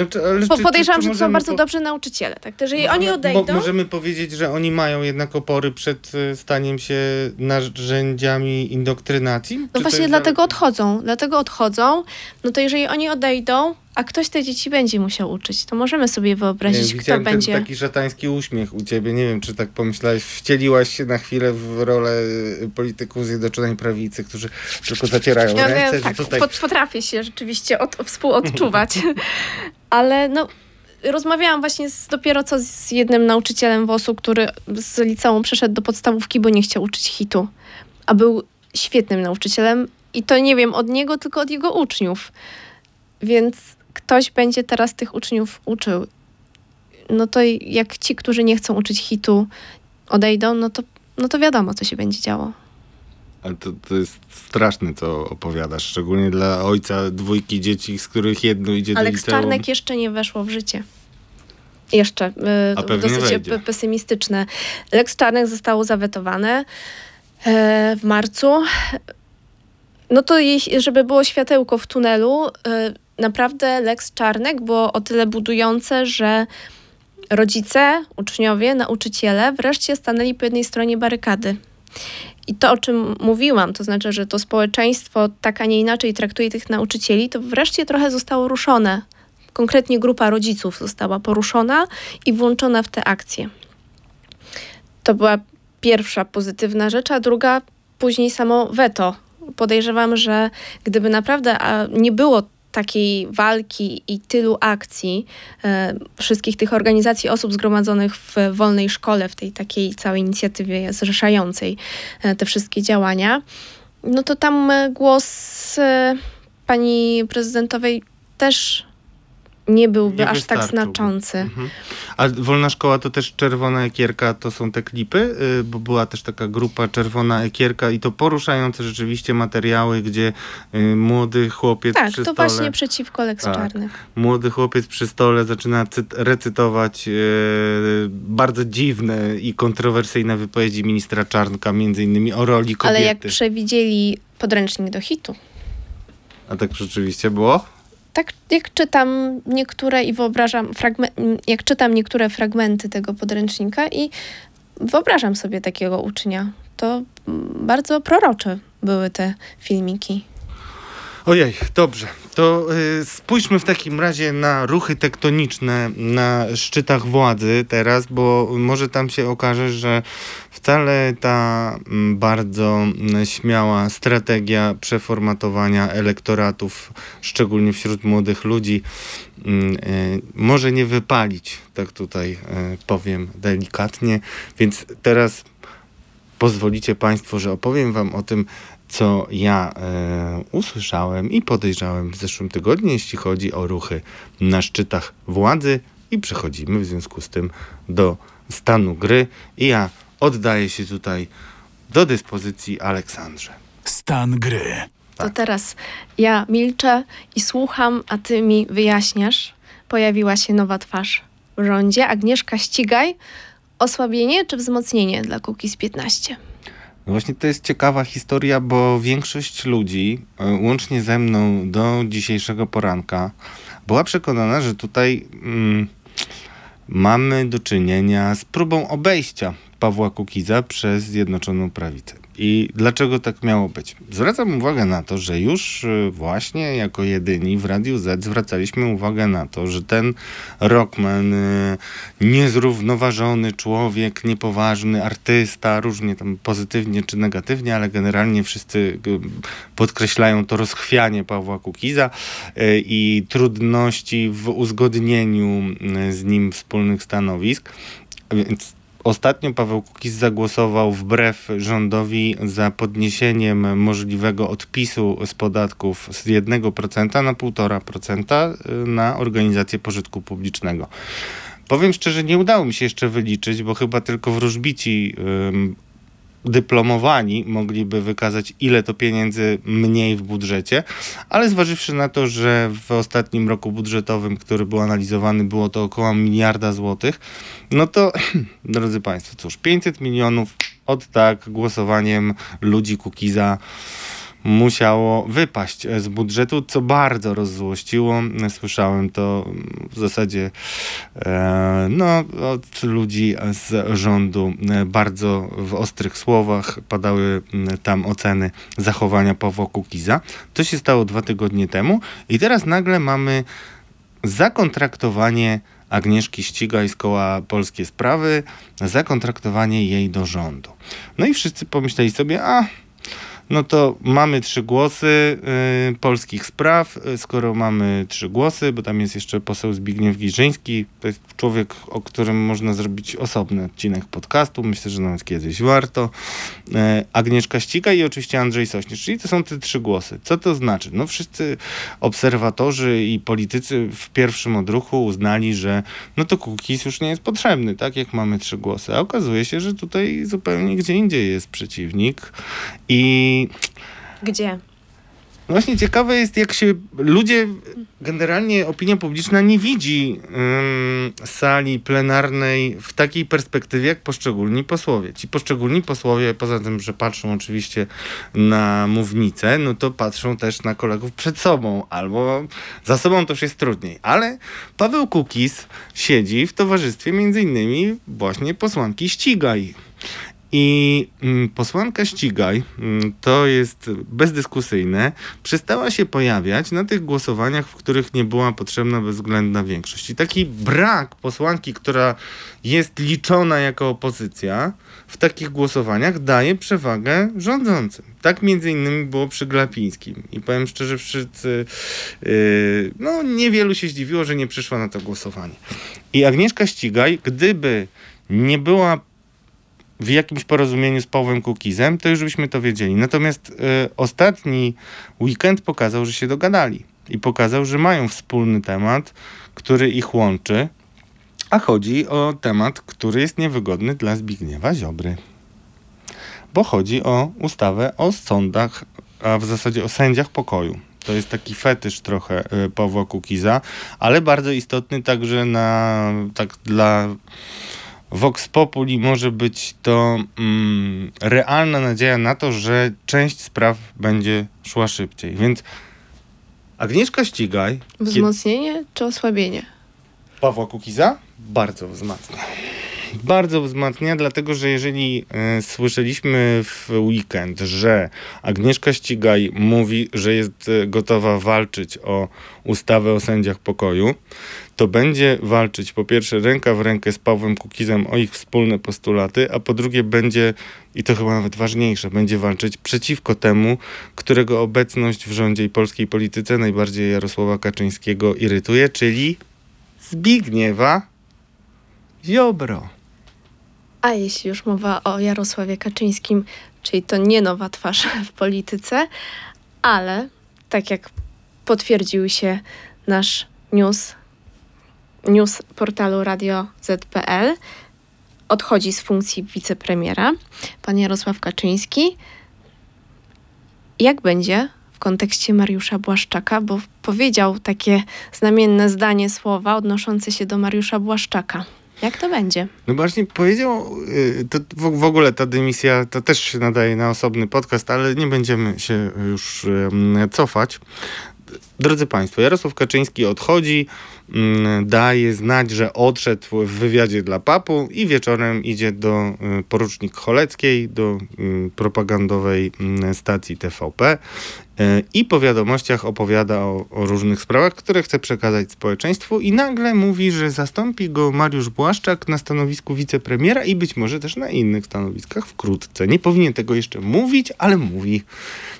Znaczy, czy, podejrzewam, czy, czy że to są bardzo po... dobrzy nauczyciele. Tak? Jeżeli no, oni odejdą... Bo możemy powiedzieć, że oni mają jednak opory przed y, staniem się narzędziami indoktrynacji? No właśnie dlatego odchodzą. Dlatego odchodzą. No to jeżeli oni odejdą, a ktoś te dzieci będzie musiał uczyć, to możemy sobie wyobrazić, nie, kto będzie... taki szatański uśmiech u ciebie. Nie wiem, czy tak pomyślałeś, wcieliłaś się na chwilę w rolę y, polityków Zjednoczonej Prawicy, którzy tylko zacierają ja ręce. Tak, tutaj... potrafię się rzeczywiście od, współodczuwać. (laughs) Ale no, rozmawiałam właśnie z, dopiero co z jednym nauczycielem WOS-u, który z liceum przeszedł do podstawówki, bo nie chciał uczyć hitu. A był świetnym nauczycielem i to nie wiem od niego, tylko od jego uczniów. Więc ktoś będzie teraz tych uczniów uczył. No to jak ci, którzy nie chcą uczyć hitu, odejdą, no to, no to wiadomo, co się będzie działo. Ale to, to jest straszne, co opowiadasz, szczególnie dla ojca dwójki dzieci, z których jedno idzie do liceum. Czarnek jeszcze nie weszło w życie. Jeszcze. A dosyć wejdzie. pesymistyczne. Lex Czarnek zostało zawetowane w marcu. No to żeby było światełko w tunelu, e, naprawdę Lex Czarnek było o tyle budujące, że rodzice, uczniowie, nauczyciele wreszcie stanęli po jednej stronie barykady. I to, o czym mówiłam, to znaczy, że to społeczeństwo tak, a nie inaczej traktuje tych nauczycieli, to wreszcie trochę zostało ruszone. Konkretnie grupa rodziców została poruszona i włączona w te akcje. To była pierwsza pozytywna rzecz, a druga później samo weto. Podejrzewam, że gdyby naprawdę nie było takiej walki i tylu akcji e, wszystkich tych organizacji osób zgromadzonych w wolnej szkole, w tej takiej całej inicjatywie zrzeszającej e, te wszystkie działania, no to tam e, głos e, pani prezydentowej też nie byłby nie aż tak znaczący. Mhm. A Wolna Szkoła to też Czerwona Ekierka, to są te klipy, y, bo była też taka grupa Czerwona Ekierka i to poruszające rzeczywiście materiały, gdzie y, młody chłopiec tak, przy to stole... właśnie przeciwko Lex tak, Czarnych. Młody chłopiec przy stole zaczyna recytować y, bardzo dziwne i kontrowersyjne wypowiedzi ministra Czarnka, między innymi o roli kobiety. Ale jak przewidzieli podręcznik do hitu. A tak rzeczywiście było? Tak jak czytam niektóre i wyobrażam, jak czytam niektóre fragmenty tego podręcznika i wyobrażam sobie takiego ucznia, to bardzo prorocze były te filmiki. Ojej, dobrze. To y, spójrzmy w takim razie na ruchy tektoniczne na szczytach władzy teraz, bo może tam się okaże, że wcale ta mm, bardzo mm, śmiała strategia przeformatowania elektoratów, szczególnie wśród młodych ludzi, mm, y, może nie wypalić, tak tutaj y, powiem delikatnie. Więc teraz pozwolicie Państwo, że opowiem Wam o tym, co ja e, usłyszałem i podejrzałem w zeszłym tygodniu, jeśli chodzi o ruchy na szczytach władzy i przechodzimy w związku z tym do stanu gry i ja oddaję się tutaj do dyspozycji Aleksandrze. Stan gry. Tak. To teraz ja milczę i słucham, a ty mi wyjaśniasz. Pojawiła się nowa twarz w rządzie. Agnieszka Ścigaj. Osłabienie czy wzmocnienie dla Kukiz 15? No właśnie to jest ciekawa historia, bo większość ludzi, e, łącznie ze mną do dzisiejszego poranka, była przekonana, że tutaj mm, mamy do czynienia z próbą obejścia Pawła Kukiza przez Zjednoczoną Prawicę. I dlaczego tak miało być? Zwracam uwagę na to, że już y, właśnie jako jedyni w Radiu Z zwracaliśmy uwagę na to, że ten rockman, y, niezrównoważony człowiek, niepoważny artysta, różnie tam pozytywnie czy negatywnie, ale generalnie wszyscy y, podkreślają to rozchwianie Pawła Kukiza i trudności w uzgodnieniu z nim wspólnych stanowisk. Więc Ostatnio Paweł Kukiz zagłosował wbrew rządowi za podniesieniem możliwego odpisu z podatków z 1% na 1,5% na organizację pożytku publicznego. Powiem szczerze, nie udało mi się jeszcze wyliczyć, bo chyba tylko wróżbici dyplomowani mogliby wykazać, ile to pieniędzy mniej w budżecie, ale zważywszy na to, że w ostatnim roku budżetowym, który był analizowany, było to około miliarda złotych, no to, (clears throat) drodzy Państwo, cóż, 500 milionów od tak głosowaniem ludzi Kukiza musiało wypaść z budżetu, co bardzo rozzłościło. Słyszałem to w zasadzie e, no, od ludzi z rządu bardzo w ostrych słowach padały tam oceny zachowania Pawła Kukiza. To się stało dwa tygodnie temu i teraz nagle mamy zakontraktowanie Agnieszki Ścigaj z koła Polskie Sprawy, zakontraktowanie jej do rządu. No i wszyscy pomyśleli sobie, a no to mamy trzy głosy y, polskich spraw. Y, skoro mamy trzy głosy, bo tam jest jeszcze poseł Zbigniew Giżyński, to jest człowiek, o którym można zrobić osobny odcinek podcastu. Myślę, że nawet kiedyś warto. Y, Agnieszka Ściga i oczywiście Andrzej Sośnierz. Czyli to są te trzy głosy. Co to znaczy? No wszyscy obserwatorzy i politycy w pierwszym odruchu uznali, że no to Kukiz już nie jest potrzebny, tak jak mamy trzy głosy. A okazuje się, że tutaj zupełnie gdzie indziej jest przeciwnik i gdzie? Właśnie ciekawe jest, jak się ludzie, generalnie opinia publiczna nie widzi ym, sali plenarnej w takiej perspektywie, jak poszczególni posłowie. Ci poszczególni posłowie, poza tym, że patrzą oczywiście na mównicę, no to patrzą też na kolegów przed sobą, albo za sobą to już jest trudniej. Ale Paweł Kukiz siedzi w towarzystwie między innymi właśnie posłanki Ścigaj. I mm, posłanka Ścigaj, mm, to jest bezdyskusyjne, przestała się pojawiać na tych głosowaniach, w których nie była potrzebna bezwzględna większość. I taki brak posłanki, która jest liczona jako opozycja, w takich głosowaniach daje przewagę rządzącym. Tak między innymi było przy Glapińskim. I powiem szczerze, wszyscy, yy, no niewielu się zdziwiło, że nie przyszła na to głosowanie. I Agnieszka Ścigaj, gdyby nie była w jakimś porozumieniu z Pawłem Kukizem, to już byśmy to wiedzieli. Natomiast y, ostatni weekend pokazał, że się dogadali i pokazał, że mają wspólny temat, który ich łączy, a chodzi o temat, który jest niewygodny dla Zbigniewa Ziobry. Bo chodzi o ustawę o sądach, a w zasadzie o sędziach pokoju. To jest taki fetysz trochę y, Pawła Kukiza, ale bardzo istotny także na, tak dla Vox Populi może być to mm, realna nadzieja na to, że część spraw będzie szła szybciej. Więc Agnieszka Ścigaj. Wzmocnienie kiedy... czy osłabienie? Pawła Kukiza? Bardzo wzmacnia. Bardzo wzmacnia, dlatego że jeżeli y, słyszeliśmy w weekend, że Agnieszka Ścigaj mówi, że jest y, gotowa walczyć o ustawę o sędziach pokoju, to będzie walczyć po pierwsze ręka w rękę z Pawłem Kukizem o ich wspólne postulaty, a po drugie będzie, i to chyba nawet ważniejsze, będzie walczyć przeciwko temu, którego obecność w rządzie i polskiej polityce najbardziej Jarosława Kaczyńskiego irytuje, czyli Zbigniewa Ziobro. A jeśli już mowa o Jarosławie Kaczyńskim, czyli to nie nowa twarz w polityce, ale tak jak potwierdził się nasz news news portalu Radio ZPL odchodzi z funkcji wicepremiera, pan Jarosław Kaczyński. Jak będzie w kontekście Mariusza Błaszczaka, bo powiedział takie znamienne zdanie słowa odnoszące się do Mariusza Błaszczaka. Jak to będzie? No właśnie powiedział, y, to w ogóle ta dymisja to też się nadaje na osobny podcast, ale nie będziemy się już cofać Drodzy Państwo, Jarosław Kaczyński odchodzi, daje znać, że odszedł w wywiadzie dla papu i wieczorem idzie do y, porucznik Choleckiej, do y, propagandowej mm, stacji TVP y, i po wiadomościach opowiada o, o, różnych sprawach, które chce przekazać społeczeństwu i nagle mówi, że zastąpi go Mariusz Błaszczak na stanowisku wicepremiera i być może też na innych stanowiskach wkrótce. Nie powinien tego jeszcze mówić, ale mówi.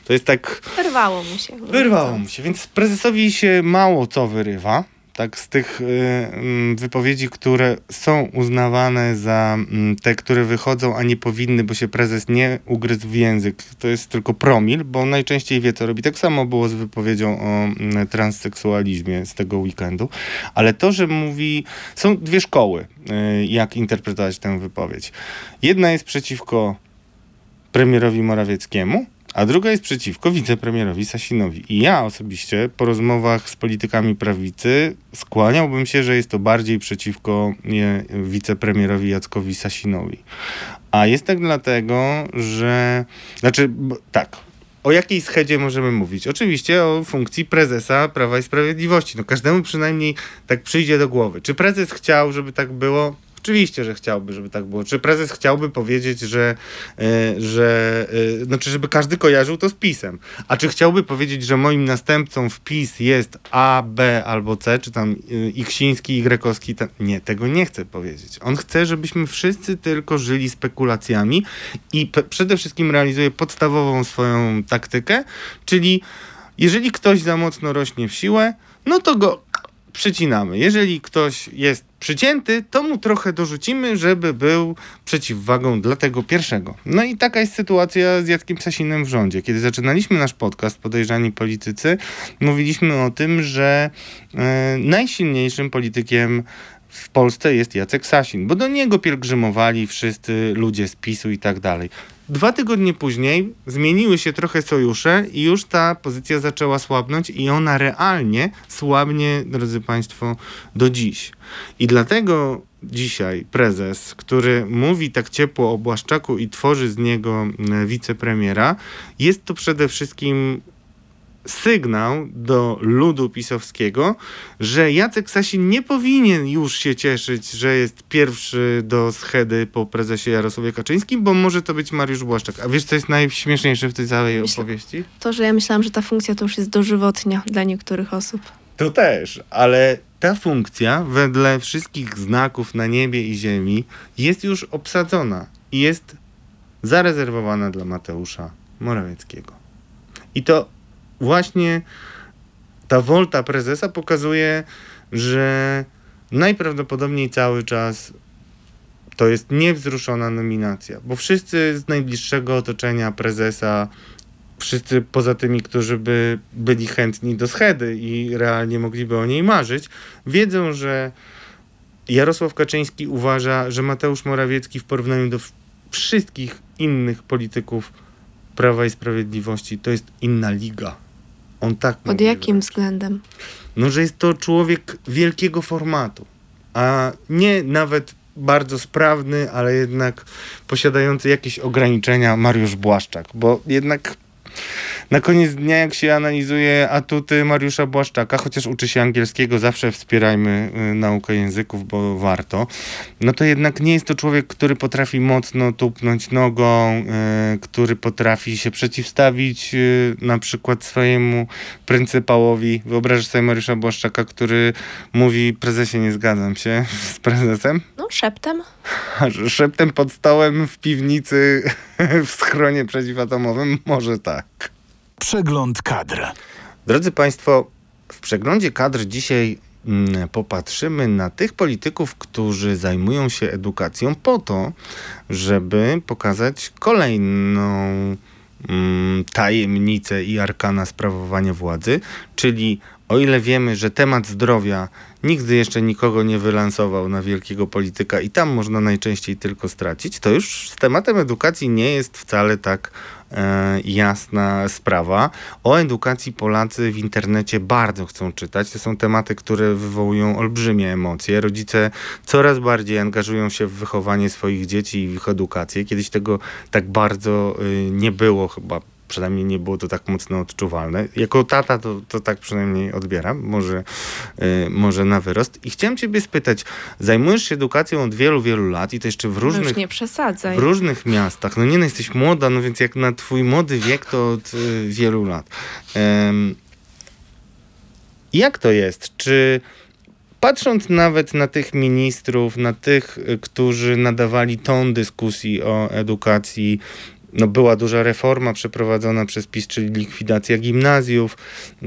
To jest tak... Wyrwało mu się. Wyrwało mu się, więc prezesowi się mało co wyrywa. Tak, z tych y, y, wypowiedzi, które są uznawane za y, te, które wychodzą, a nie powinny, bo się prezes nie ugryzł w język. To jest tylko promil, bo najczęściej wie, co robi. Tak samo było z wypowiedzią o transseksualizmie z tego weekendu. Ale to, że mówi. Są dwie szkoły, y, jak interpretować tę wypowiedź. Jedna jest przeciwko premierowi Morawieckiemu, a druga jest przeciwko wicepremierowi Sasinowi. I ja osobiście po rozmowach z politykami prawicy skłaniałbym się, że jest to bardziej przeciwko nie, wicepremierowi Jackowi Sasinowi. A jest tak dlatego, że. Znaczy, tak. O jakiej schedzie możemy mówić? Oczywiście o funkcji prezesa Prawa i Sprawiedliwości. No każdemu przynajmniej tak przyjdzie do głowy. Czy prezes chciał, żeby tak było? Oczywiście, że chciałby, żeby tak było. Czy prezes chciałby powiedzieć, że, yy, że yy, znaczy, żeby każdy kojarzył to z PiSem. A czy chciałby powiedzieć, że moim następcą w PiS jest A, B albo C, czy tam yy, Iksiński, Y-owski? Nie, tego nie chce powiedzieć. On chce, żebyśmy wszyscy tylko żyli spekulacjami i przede wszystkim realizuje podstawową swoją taktykę, czyli jeżeli ktoś za mocno rośnie w siłę, no to go przycinamy. Jeżeli ktoś jest przycięty, to mu trochę dorzucimy, żeby był przeciwwagą dla tego pierwszego. No i taka jest sytuacja z Jackiem Sasinem w rządzie. Kiedy zaczynaliśmy nasz podcast Podejrzani Politycy, mówiliśmy o tym, że e, najsilniejszym politykiem w Polsce jest Jacek Sasin, bo do niego pielgrzymowali wszyscy ludzie z PiSu i tak dalej. Dwa tygodnie później zmieniły się trochę sojusze i już ta pozycja zaczęła słabnąć i ona realnie słabnie, drodzy Państwo, do dziś. I dlatego dzisiaj prezes, który mówi tak ciepło o Błaszczaku i tworzy z niego e, wicepremiera, jest to przede wszystkim sygnał do ludu pisowskiego, że Jacek Sasin nie powinien już się cieszyć, że jest pierwszy do schedy po prezesie Jarosławie Kaczyńskim, bo może to być Mariusz Błaszczak. A wiesz, co jest najśmieszniejsze w tej całej Myślę, opowieści? To, że ja myślałam, że ta funkcja to już jest dożywotnia dla niektórych osób. To też, ale ta funkcja wedle wszystkich znaków na niebie i ziemi jest już obsadzona i jest zarezerwowana dla Mateusza Morawieckiego. I to właśnie ta wolta prezesa pokazuje, że najprawdopodobniej cały czas to jest niewzruszona nominacja, bo wszyscy z najbliższego otoczenia prezesa, wszyscy poza tymi, którzy by byli chętni do schedy i realnie mogliby o niej marzyć, wiedzą, że Jarosław Kaczyński uważa, że Mateusz Morawiecki w porównaniu do wszystkich innych polityków Prawa i Sprawiedliwości to jest inna liga. On tak Pod jakim wręcz. względem? No, że jest to człowiek wielkiego formatu, a nie nawet bardzo sprawny, ale jednak posiadający jakieś ograniczenia Mariusz Błaszczak, bo jednak na koniec dnia, jak się analizuje atuty Mariusza Błaszczaka, chociaż uczy się angielskiego, zawsze wspierajmy y, naukę języków, bo warto, no to jednak nie jest to człowiek, który potrafi mocno tupnąć nogą, y, który potrafi się przeciwstawić y, na przykład swojemu pryncypałowi. Wyobrażasz sobie Mariusza Błaszczaka, który mówi, prezesie, nie zgadzam się z prezesem? No, szeptem. Szeptem pod stołem w piwnicy (laughs) w schronie przeciwatomowym? Może tak. Przegląd kadr. Drodzy Państwo, w przeglądzie kadr dzisiaj mm, popatrzymy na tych polityków, którzy zajmują się edukacją po to, żeby pokazać kolejną mm, tajemnicę i arkana sprawowania władzy, czyli o ile wiemy, że temat zdrowia nigdy jeszcze nikogo nie wylansował na wielkiego polityka i tam można najczęściej tylko stracić, to już z tematem edukacji nie jest wcale tak jasna sprawa. O edukacji Polacy w internecie bardzo chcą czytać. To są tematy, które wywołują olbrzymie emocje. Rodzice coraz bardziej angażują się w wychowanie swoich dzieci i w ich edukację. Kiedyś tego tak bardzo y, nie było chyba przynajmniej nie było to tak mocno odczuwalne. Jako tata to, to tak przynajmniej odbieram, może, y, może na wyrost. I chciałem ciebie spytać, zajmujesz się edukacją od wielu, wielu lat i to jeszcze w Już różnych, nie przesadzaj. w różnych miastach. No nie, no jesteś młoda, no więc jak na twój młody wiek to od y, wielu lat. Em, jak to jest? Czy patrząc nawet na tych ministrów, na tych, y, którzy nadawali ton dyskusji o edukacji, no była duża reforma przeprowadzona przez PiS, czyli likwidacja gimnazjów. y,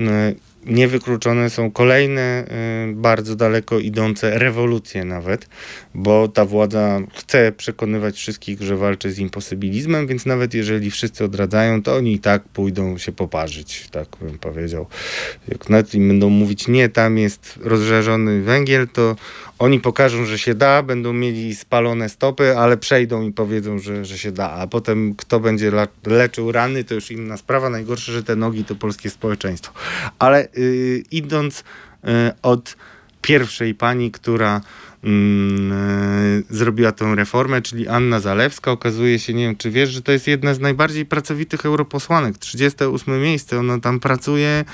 Niewykluczone są kolejne y, bardzo daleko idące rewolucje nawet, bo ta władza chce przekonywać wszystkich, że walczy z imposybilizmem, więc nawet jeżeli wszyscy odradzają, to oni i tak pójdą się poparzyć, tak bym powiedział. Jak nawet im będą mówić nie, tam jest rozżarzony węgiel, to oni pokażą, że się da, będą mieli spalone stopy, ale przejdą i powiedzą, że, że się da. A potem kto będzie leczył rany, to już inna sprawa. Najgorsze, że te nogi to polskie społeczeństwo. Ale y, idąc y, od pierwszej pani, która zrobiła tę reformę, czyli Anna Zalewska. Okazuje się, nie wiem czy wiesz, że to jest jedna z najbardziej pracowitych europosłanek. 38 miejsce, ona tam pracuje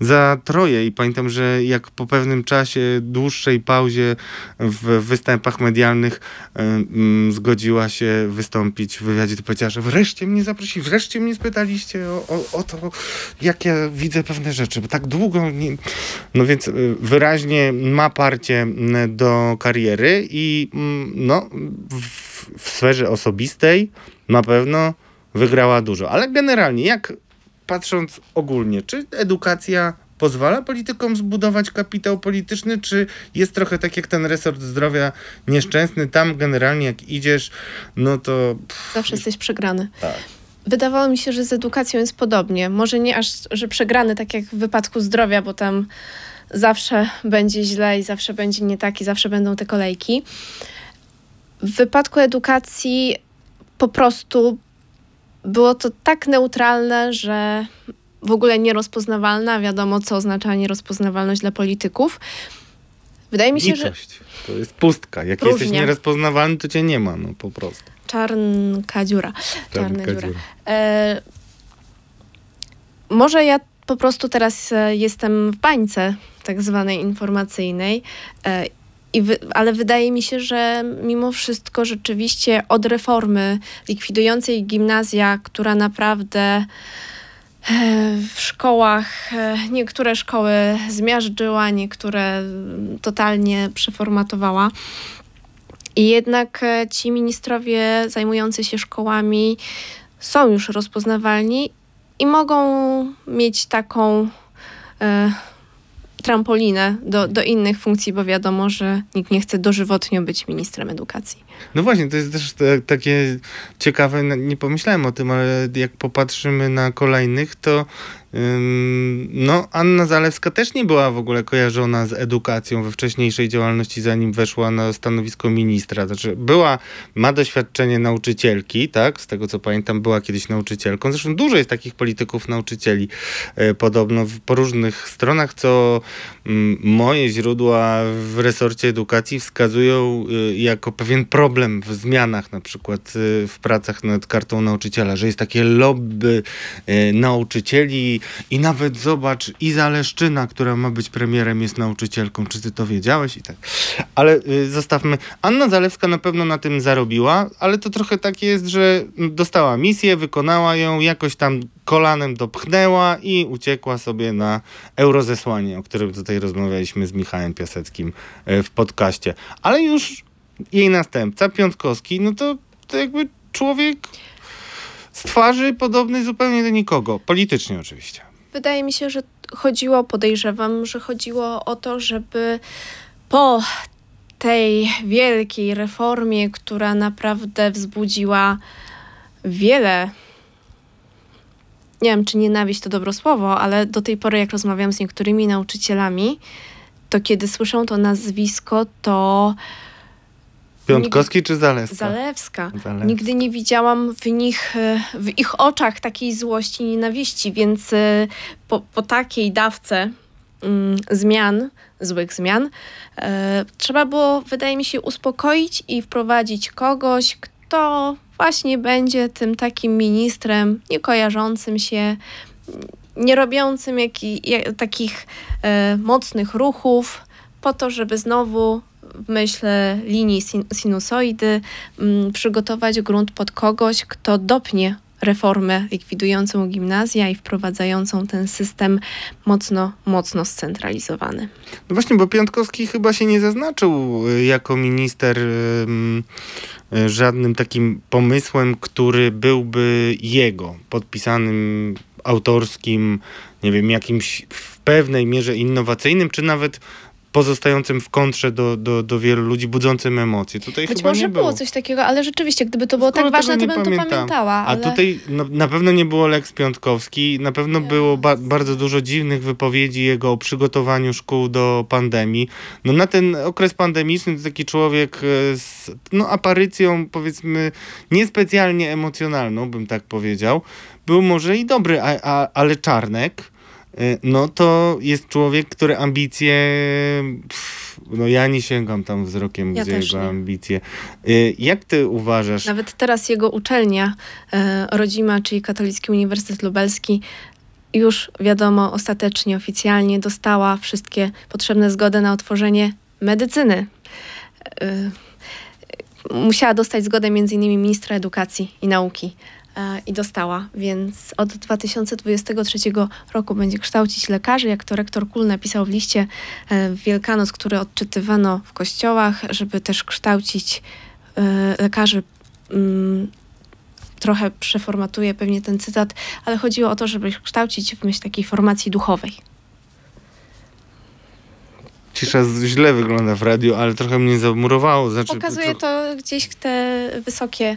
za troje i pamiętam, że jak po pewnym czasie, dłuższej pauzie w występach medialnych y, mm, zgodziła się wystąpić w wywiadzie, to powiedziała, że wreszcie mnie zaprosili, wreszcie mnie spytaliście o, o, o to, jak ja widzę pewne rzeczy, bo tak długo nie... No więc y, wyraźnie ma parcie mm, do kariery i mm, no, w, w sferze osobistej na pewno wygrała dużo. Ale generalnie, jak patrząc ogólnie, czy edukacja pozwala politykom zbudować kapitał polityczny, czy jest trochę tak jak ten resort zdrowia nieszczęsny, tam generalnie jak idziesz, no to... Pff, Zawsze jesteś przegrany. tak. Wydawało mi się, że z edukacją jest podobnie. Może nie aż, że przegrany, tak jak w wypadku zdrowia, bo tam zawsze będzie źle i zawsze będzie nie tak i zawsze będą te kolejki. W wypadku edukacji po prostu było to tak neutralne, że w ogóle nierozpoznawalne, a wiadomo, co oznacza nierozpoznawalność dla polityków. Wydaje mi się, że Nicość. To jest pustka. Jak Próżnia. jesteś nierozpoznawalny, to cię nie ma, no po prostu. czarnka dziura. Czarna Czarnka dziura. dziura. E, może ja po prostu teraz e, jestem w bańce tak zwanej informacyjnej, e, wy, ale wydaje mi się, że mimo wszystko rzeczywiście od reformy likwidującej gimnazja, która naprawdę e, w szkołach niektóre szkoły zmiażdżyła, niektóre mm, totalnie przeformatowała. I jednak ci ministrowie zajmujący się szkołami są już rozpoznawalni i mogą mieć taką e, trampolinę do, do innych funkcji, bo wiadomo, że nikt nie chce dożywotnio być ministrem edukacji. No właśnie, to jest też te, takie ciekawe, no, nie pomyślałem o tym, ale jak popatrzymy na kolejnych, to no Anna Zalewska też nie była w ogóle kojarzona z edukacją we wcześniejszej działalności, zanim weszła na stanowisko ministra. Znaczy była, ma doświadczenie nauczycielki, tak, z tego co pamiętam, była kiedyś nauczycielką. Zresztą dużo jest takich polityków nauczycieli, e, podobno w, po różnych stronach, co mm, moje źródła w resorcie edukacji wskazują y, jako pewien problem w zmianach, na przykład y, w pracach nad kartą nauczyciela, że jest takie lobby y, i nawet zobacz, Iza Leszczyna, która ma być premierem, jest nauczycielką. Czy ty to wiedziałeś? I tak. Ale y, zostawmy. Anna Zalewska na pewno na tym zarobiła, ale to trochę tak jest, że dostała misję, wykonała ją, jakoś tam kolanem dopchnęła i uciekła sobie na eurozesłanie, o którym tutaj rozmawialiśmy z Michałem Piaseckim e, w podcaście. Ale już jej następca, Piątkowski, no to, to jakby człowiek z twarzy podobny zupełnie do nikogo. Politycznie oczywiście. Wydaje mi się, że chodziło, podejrzewam, że chodziło o to, żeby po tej wielkiej reformie, która naprawdę wzbudziła wiele. Nie wiem, czy nienawiść to dobro słowo, ale do tej pory, jak rozmawiam z niektórymi nauczycielami, to kiedy słyszą to nazwisko, to Piątkowski czy Zalewska? Zalewska. Zalewska. Nigdy nie widziałam w nich, e, w ich oczach takiej złości i nienawiści, więc e, po, po takiej dawce mm, zmian, złych zmian, e, trzeba było, wydaje mi się, uspokoić i wprowadzić kogoś, to właśnie będzie tym takim ministrem niekojarzącym się, nie robiącym jaki, jak, takich mocnych ruchów, po to, żeby znowu w myśl linii sin sinusoidy m, przygotować grunt pod kogoś, kto dopnie reformę likwidującą gimnazja i wprowadzającą ten system mocno, mocno scentralizowany. No właśnie, bo Piątkowski chyba się nie zaznaczył y, jako minister ym, y, żadnym takim pomysłem, który byłby jego, podpisanym, autorskim, nie wiem, jakimś w pewnej mierze innowacyjnym, czy nawet pozostającym w kontrze do, do, do wielu ludzi, budzącym emocje. Tutaj Być chyba może nie było było. coś takiego, ale rzeczywiście, gdyby to było Skoro tak ważne, to bym to pamiętała. A Ale... tutaj no, na pewno nie było Lex Piątkowski, na pewno Nie. było ba bardzo dużo dziwnych wypowiedzi jego o przygotowaniu szkół do pandemii. No na ten okres pandemiczny to taki człowiek e, z no, aparycją powiedzmy niespecjalnie emocjonalną, bym tak powiedział, był może i dobry, a, a, ale Czarnek no to jest człowiek, który ambicje pff, no ja nie sięgam tam wzrokiem, Ja gdzie jego nie. ambicje. E, Jak ty uważasz? Nawet teraz jego uczelnia e, rodzima, czyli Katolicki Uniwersytet Lubelski, już wiadomo ostatecznie, oficjalnie dostała wszystkie potrzebne zgody na otworzenie medycyny. Musiała dostać zgodę m.in. ministra edukacji i nauki. E, I dostała, więc od 2023 roku będzie kształcić lekarzy, jak to rektor Kul napisał w liście e, w Wielkanoc, który odczytywano w kościołach, żeby też kształcić e, lekarzy mm, trochę przeformatuję pewnie ten cytat, ale chodziło o to, żeby ich kształcić w myśl takiej formacji duchowej. Cisza źle wygląda w radiu, ale trochę mnie zamurowało. Znaczy, Pokazuje to gdzieś te wysokie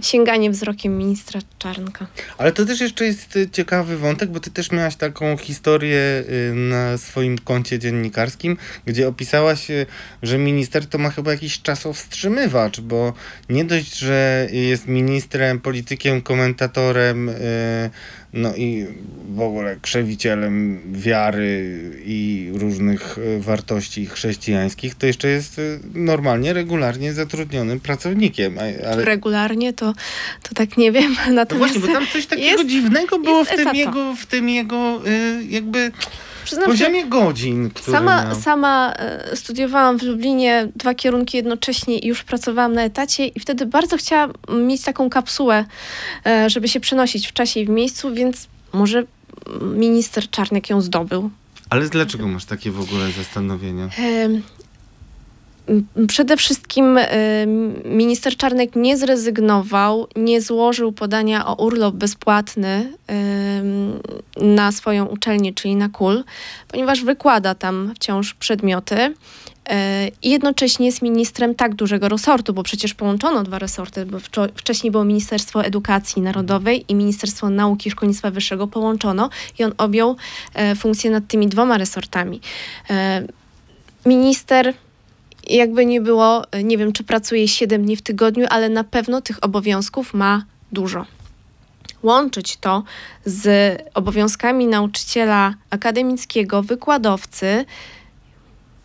sięganie wzrokiem ministra Czarnka. Ale to też jeszcze jest y, ciekawy wątek, bo ty też miałaś taką historię y, na swoim koncie dziennikarskim, gdzie opisałaś, y, że minister to ma chyba jakiś czasowstrzymywacz, bo nie dość, że jest ministrem, politykiem, komentatorem, no i w ogóle krzewicielem wiary i różnych y, wartości chrześcijańskich, to jeszcze jest y, normalnie, regularnie zatrudnionym pracownikiem. Ale Regularnie to, to tak nie wiem. (laughs) no Natomiast właśnie, bo tam coś takiego jest- dziwnego było w tym, jego, w tym jego y, jakby przyznam, że poziomie godzin, który Sama, miał. sama e, studiowałam w Lublinie dwa kierunki jednocześnie i już pracowałam na etacie i wtedy bardzo chciałam mieć taką kapsułę, e, żeby się przenosić w czasie i w miejscu, więc może minister Czarnek ją zdobył. Ale dlaczego masz takie w ogóle zastanowienia? Przede wszystkim em, minister Czarnek nie zrezygnował, nie złożył podania o urlop bezpłatny na swoją uczelnię, czyli na KUL, ponieważ wykłada tam wciąż przedmioty. e, I jednocześnie jest ministrem tak dużego resortu, bo przecież połączono dwa resorty, bo wcześniej było Ministerstwo Edukacji Narodowej i Ministerstwo Nauki i Szkolnictwa Wyższego połączono i on objął e, funkcję nad tymi dwoma resortami. Minister jakby nie było, nie wiem, czy pracuje 7 dni w tygodniu, ale na pewno tych obowiązków ma dużo. Łączyć to z obowiązkami nauczyciela akademickiego, wykładowcy,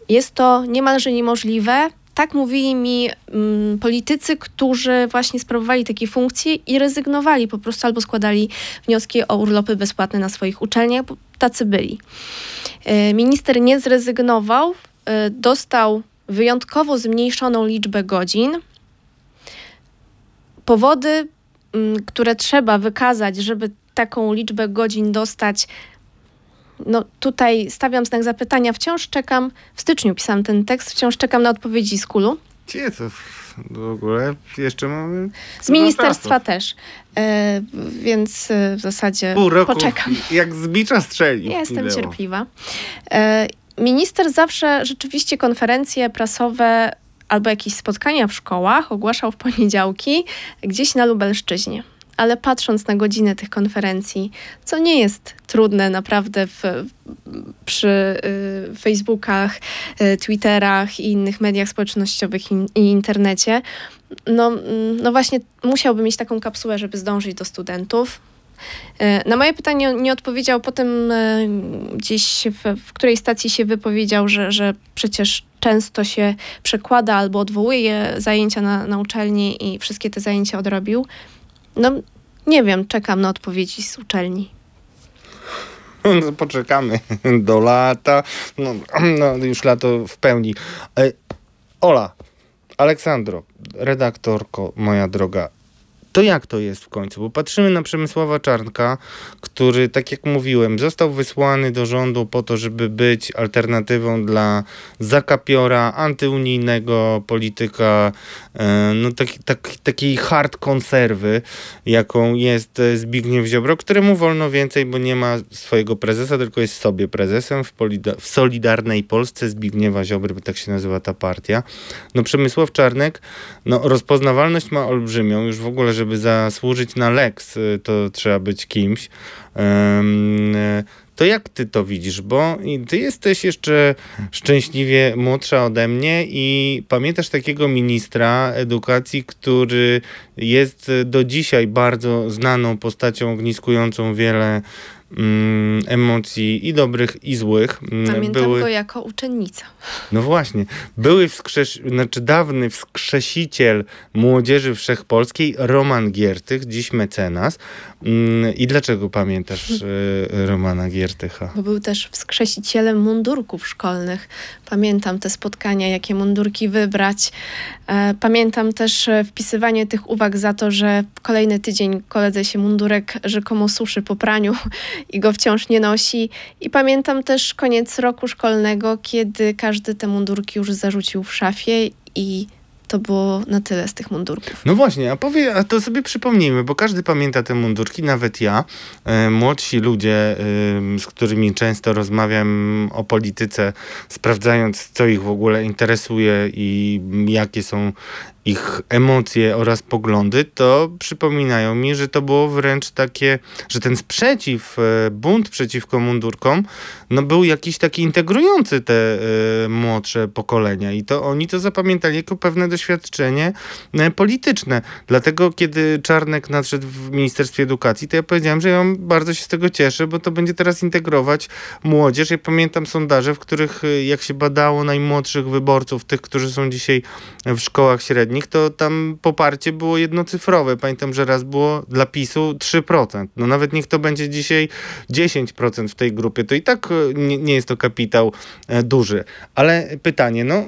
jest to niemalże niemożliwe. Tak mówili mi mm, politycy, którzy właśnie sprawowali takie funkcje i rezygnowali po prostu albo składali wnioski o urlopy bezpłatne na swoich uczelniach, bo tacy byli. E, Minister nie zrezygnował, e, dostał wyjątkowo zmniejszoną liczbę godzin. Powody, mm, które trzeba wykazać, żeby taką liczbę godzin dostać, no tutaj stawiam znak zapytania. Wciąż czekam, w styczniu pisałam ten tekst, wciąż czekam na odpowiedzi z Kulu. Gdzie to w ogóle jeszcze mamy? Z ministerstwa też. E, więc e, w zasadzie Pół roku, poczekam. jak z bicza strzelił. Ja jestem cierpliwa. E, Minister zawsze rzeczywiście konferencje prasowe albo jakieś spotkania w szkołach ogłaszał w poniedziałki gdzieś na Lubelszczyźnie. Ale patrząc na godzinę tych konferencji, co nie jest trudne naprawdę w, przy y, Facebookach, y, Twitterach i innych mediach społecznościowych i, i internecie, no, no właśnie musiałby mieć taką kapsułę, żeby zdążyć do studentów. Na moje pytanie nie odpowiedział, potem gdzieś w, w której stacji się wypowiedział, że, że przecież często się przekłada albo odwołuje zajęcia na, na uczelni i wszystkie te zajęcia odrobił. No nie wiem, czekam na odpowiedzi z uczelni. No, poczekamy (laughs) do lata. No, no, już lato w pełni. E, Ola, Aleksandro, redaktorko, moja droga, to jak to jest w końcu? Bo patrzymy na Przemysława Czarnka, który, tak jak mówiłem, został wysłany do rządu po to, żeby być alternatywą dla zakapiora, antyunijnego polityka, e, no taki, tak, takiej hard konserwy, jaką jest Zbigniew Ziobro, któremu wolno więcej, bo nie ma swojego prezesa, tylko jest sobie prezesem w, w Solidarnej Polsce Zbigniewa Ziobry, bo tak się nazywa ta partia. No Przemysław Czarnek, no rozpoznawalność ma olbrzymią, już w ogóle, żeby zasłużyć na Lex, y, to trzeba być kimś. To jak ty to widzisz? Bo ty jesteś jeszcze szczęśliwie młodsza ode mnie i pamiętasz takiego ministra edukacji, który jest do dzisiaj bardzo znaną postacią ogniskującą wiele emocji i dobrych, i złych. Mm, Pamiętam były... go jako uczennica. No właśnie. Były wskrzesz... znaczy dawny wskrzesiciel młodzieży wszechpolskiej Roman Giertych, dziś mecenas. Mm, I dlaczego pamiętasz e, (laughs) Romana Giertycha? Bo był też wskrzesicielem mundurków szkolnych. Pamiętam te spotkania, jakie mundurki wybrać. E, pamiętam też e, wpisywanie tych uwag za to, że kolejny tydzień koledze się mundurek rzekomo suszy po praniu (laughs) i go wciąż nie nosi. I pamiętam też koniec roku szkolnego, kiedy każdy te mundurki już zarzucił w szafie i to było na tyle z tych mundurków. No właśnie, a powie, a to sobie przypomnijmy, bo każdy pamięta te mundurki, nawet ja. E, młodsi ludzie, e, z którymi często rozmawiam o polityce, sprawdzając, co ich w ogóle interesuje i jakie są ich emocje oraz poglądy, to przypominają mi, że to było wręcz takie, że ten sprzeciw, e, bunt przeciwko mundurkom, no był jakiś taki integrujący te y, młodsze pokolenia i to oni to zapamiętali jako pewne doświadczenie y, polityczne. Dlatego, kiedy Czarnek nadszedł w Ministerstwie Edukacji, to ja powiedziałem, że ja bardzo się z tego cieszę, bo to będzie teraz integrować młodzież. Ja pamiętam sondaże, w których jak się badało najmłodszych wyborców, tych, którzy są dzisiaj w szkołach średnich, nich, to tam poparcie było jednocyfrowe. Pamiętam, że raz było dla PiSu 3%. No nawet niech to będzie dzisiaj 10% w tej grupie, to i tak e, nie, nie jest to kapitał e, duży. Ale pytanie, no e,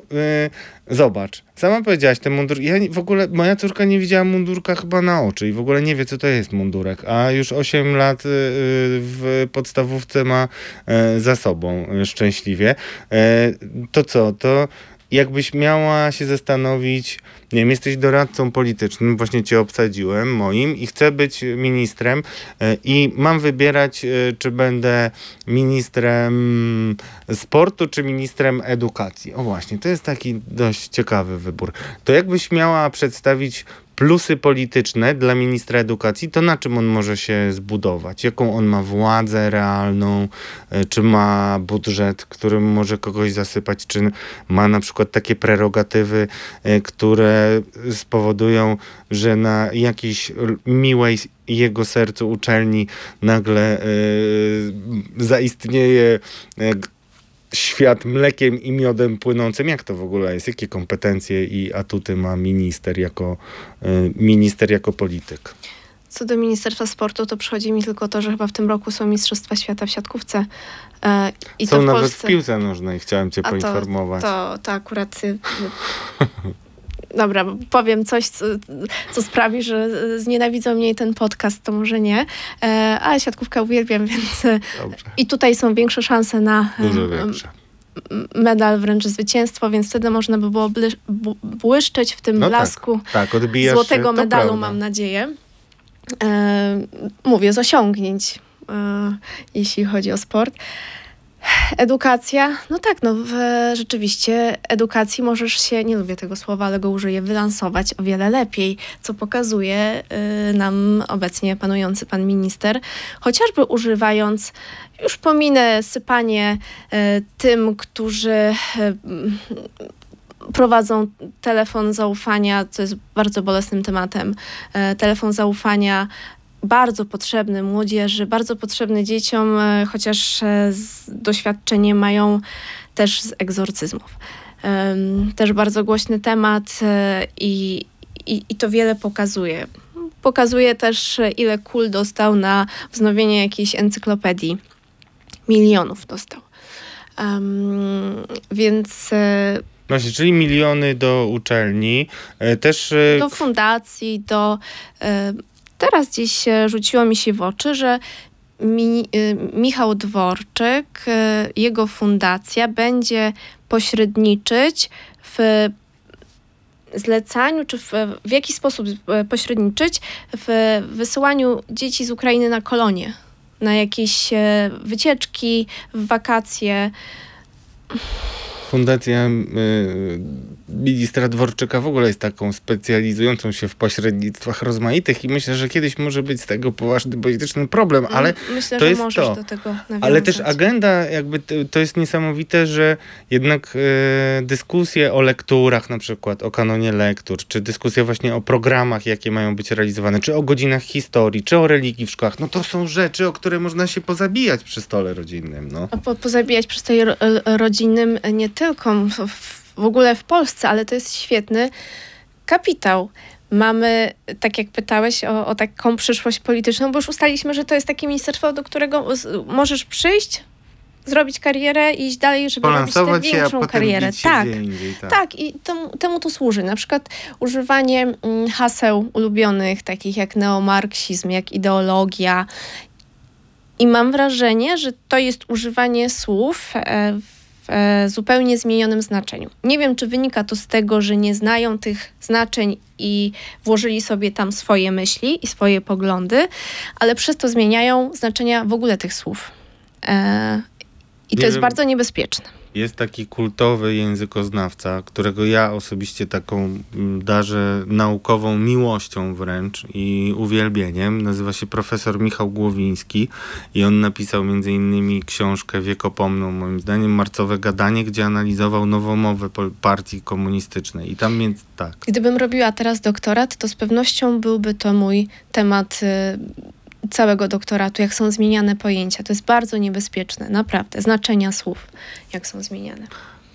zobacz, sama powiedziałaś ten mundur, ja w ogóle, moja córka nie widziała mundurka chyba na oczy i w ogóle nie wie, co to jest mundurek, a już 8 lat w podstawówce ma za sobą szczęśliwie. To co, to jakbyś miała się zastanowić, nie wiem, jesteś doradcą politycznym, właśnie cię obsadziłem, moim i chcę być ministrem e, i mam wybierać, e, czy będę ministrem sportu, czy ministrem edukacji. O właśnie, to jest taki dość ciekawy wybór. To jakbyś miała przedstawić plusy polityczne dla ministra edukacji, to na czym on może się zbudować? Jaką on ma władzę realną? E, czy ma budżet, którym może kogoś zasypać? Czy ma na przykład takie prerogatywy, e, które spowodują, że na jakiejś miłej jego sercu uczelni nagle y, zaistnieje świat mlekiem i miodem płynącym. Jak to w ogóle jest? Jakie kompetencje i atuty ma minister jako, y, minister jako polityk? Co do Ministerstwa Sportu, to przychodzi mi tylko to, że chyba w tym roku są Mistrzostwa Świata w siatkówce. E, I są to w nawet Polsce... w piłce nożnej, chciałem cię A poinformować. To, to, to akurat... (laughs) Dobra, powiem coś, co, co, sprawi, że znienawidzą mnie ten podcast, to może nie, e, ale siatkówkę uwielbiam, (laughs) więc Dobrze. i tutaj są większe szanse na Dużo większe medal, wręcz zwycięstwo, więc wtedy można by było błyszczeć w tym no tak, blasku tak, tak, złotego medalu, prawda. mam nadzieję. E, mówię z osiągnięć, e, jeśli chodzi o sport. Edukacja, no tak, no w, rzeczywiście edukacji możesz się, nie lubię tego słowa, ale go użyję, wylansować o wiele lepiej, co pokazuje y, nam obecnie panujący pan minister, chociażby używając, już pominę sypanie y, tym, którzy y, prowadzą telefon zaufania, co jest bardzo bolesnym tematem, y, telefon zaufania bardzo potrzebny młodzieży, bardzo potrzebny dzieciom, e, chociaż e, doświadczenie mają też z egzorcyzmów. Też bardzo głośny temat i, i, i to wiele pokazuje. Pokazuje też, ile kul dostał na wznowienie jakiejś encyklopedii. Milionów dostał. Um, więc Właśnie, czyli miliony do uczelni, e, też... E, do fundacji, do... E, teraz gdzieś rzuciło mi się w oczy, że Mi, Michał Dworczyk, jego fundacja będzie pośredniczyć w zlecaniu, czy w, w jaki sposób pośredniczyć w wysyłaniu dzieci z Ukrainy na kolonie, na jakieś wycieczki, w wakacje. Fundacja ministra Dworczyka w ogóle jest taką specjalizującą się w pośrednictwach rozmaitych i myślę, że kiedyś może być z tego poważny polityczny problem, ale mm, myślę, to jest to. Do tego ale też agenda, jakby to, jest niesamowite, że jednak y, dyskusje o lekturach na przykład, o kanonie lektur, czy dyskusje właśnie o programach, jakie mają być realizowane, czy o godzinach historii, czy o religii w szkołach, no to są rzeczy, o które można się pozabijać przy stole rodzinnym. No. Po, pozabijać przy stole rodzinnym nie tylko w, w ogóle w Polsce, ale to jest świetny kapitał. Mamy, tak jak pytałeś, o, o taką przyszłość polityczną, bo już ustaliliśmy, że to jest takie ministerstwo, do którego możesz przyjść, zrobić karierę i iść dalej, żeby robić tę większą karierę. Tak, indziej, tak, tak. I temu, temu to służy. Na przykład używanie mm, haseł ulubionych, takich jak neomarksizm, jak ideologia. I mam wrażenie, że to jest używanie słów e, w zupełnie zmienionym znaczeniu. Nie wiem, czy wynika to z tego, że nie znają tych znaczeń i włożyli sobie tam swoje myśli i swoje poglądy, ale przez to zmieniają znaczenia w ogóle tych słów. E, I to jest bardzo niebezpieczne. Jest taki kultowy językoznawca, którego ja osobiście taką mm, darzę naukową miłością wręcz i uwielbieniem. Nazywa się profesor Michał Głowiński i on napisał między innymi książkę wiekopomną, moim zdaniem, Marcowe Gadanie, gdzie analizował nowomowę partii komunistycznej. I tam między, tak. Gdybym robiła teraz doktorat, to z pewnością byłby to mój temat y, całego doktoratu, jak są zmieniane pojęcia. To jest bardzo niebezpieczne, naprawdę. Znaczenia słów, jak są zmieniane.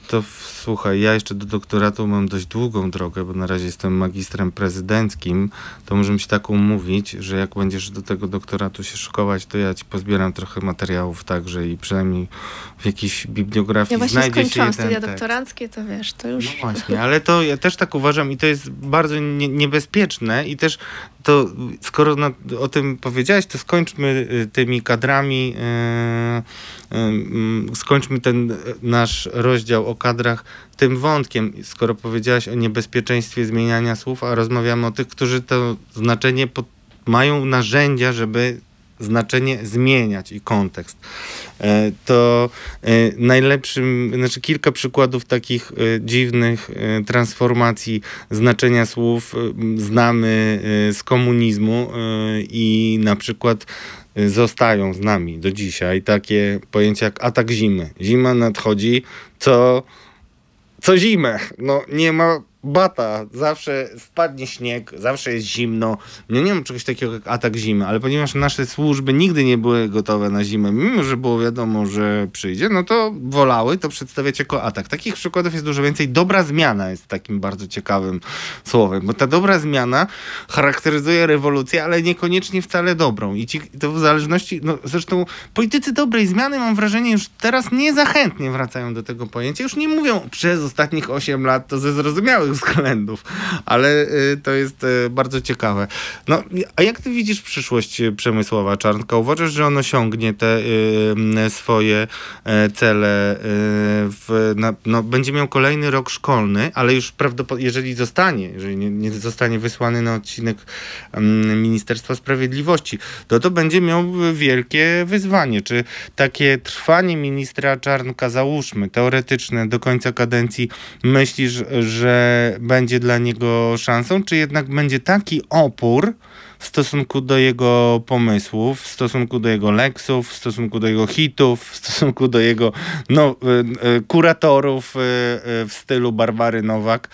To słuchaj, ja jeszcze do doktoratu mam dość długą drogę, bo na razie jestem magistrem prezydenckim. To możemy się tak umówić, że jak będziesz do tego doktoratu się szkować, to ja ci pozbieram trochę materiałów także i przynajmniej w jakiejś bibliografii ja właśnie znajdzie skończyłam studia doktoranckie, to wiesz, to już... No właśnie, ale to ja też tak uważam i to jest bardzo nie, niebezpieczne i też to skoro na, o tym powiedziałeś, to skończmy y, tymi kadrami, yy, yy, skończmy ten nasz rozdział o kadrach tym wątkiem, skoro powiedziałaś o niebezpieczeństwie zmieniania słów, a rozmawiamy o tych, którzy to znaczenie pod, mają narzędzia, żeby znaczenie zmieniać i kontekst. E, to e, najlepszym, znaczy kilka przykładów takich e, dziwnych transformacji znaczenia słów znamy z komunizmu i na przykład zostają z nami do dzisiaj takie pojęcia jak atak zimy. Zima nadchodzi, co, co zimę. No nie ma bata, zawsze spadnie śnieg, zawsze jest zimno. Nie, mam czegoś takiego jak atak zimy, ale ponieważ nasze służby nigdy nie były gotowe na zimę, mimo że było wiadomo, że przyjdzie, no to wolały to przedstawiać jako atak. Takich przykładów jest dużo więcej. Dobra zmiana jest takim bardzo ciekawym słowem, bo ta dobra zmiana charakteryzuje rewolucję, ale niekoniecznie wcale dobrą. I ci, to w zależności, no zresztą politycy dobrej zmiany mam wrażenie już teraz niezachętnie wracają do tego pojęcia. Już nie mówią przez ostatnich 8 lat to ze zrozumiałych względów, ale y, to jest y, bardzo ciekawe. No, a jak ty widzisz przyszłość Przemysława Czarnka? Uważasz, że on osiągnie te y, swoje e, cele w, na, no, będzie miał kolejny rok szkolny, ale już prawdopodobnie, jeżeli zostanie, jeżeli nie, nie zostanie wysłany na odcinek Ministerstwa Sprawiedliwości, to to będzie miał wielkie wyzwanie. Czy takie trwanie ministra Czarnka, załóżmy, teoretyczne do końca kadencji, myślisz, że będzie dla niego szansą, czy jednak będzie taki opór w stosunku do jego pomysłów, w stosunku do jego leksów, w stosunku do jego hitów, w stosunku do jego no, y, y, kuratorów y, w stylu Barbary Nowak,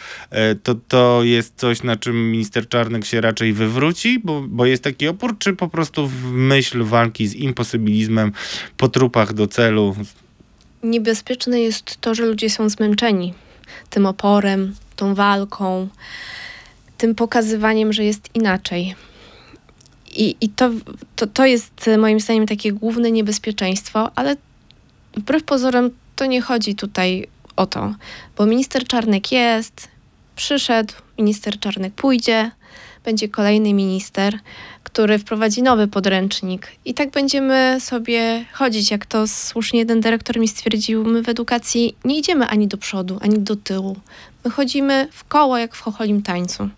to, to jest coś, na czym minister Czarnek się raczej wywróci, bo, bo jest taki opór, czy po prostu w myśl walki z imposybilizmem po trupach do celu? Niebezpieczne jest to, że ludzie są zmęczeni tym oporem, tą walką, tym pokazywaniem, że jest inaczej. I, i to, to, to jest moim zdaniem takie główne niebezpieczeństwo, ale wbrew pozorom to nie chodzi tutaj o to, bo minister Czarnek jest, przyszedł, minister Czarnek pójdzie, będzie kolejny minister, który wprowadzi nowy podręcznik. I tak będziemy sobie chodzić, jak to słusznie jeden dyrektor mi stwierdził, my w edukacji nie idziemy ani do przodu, ani do tyłu. My chodzimy w koło, jak w chocholim tańcu.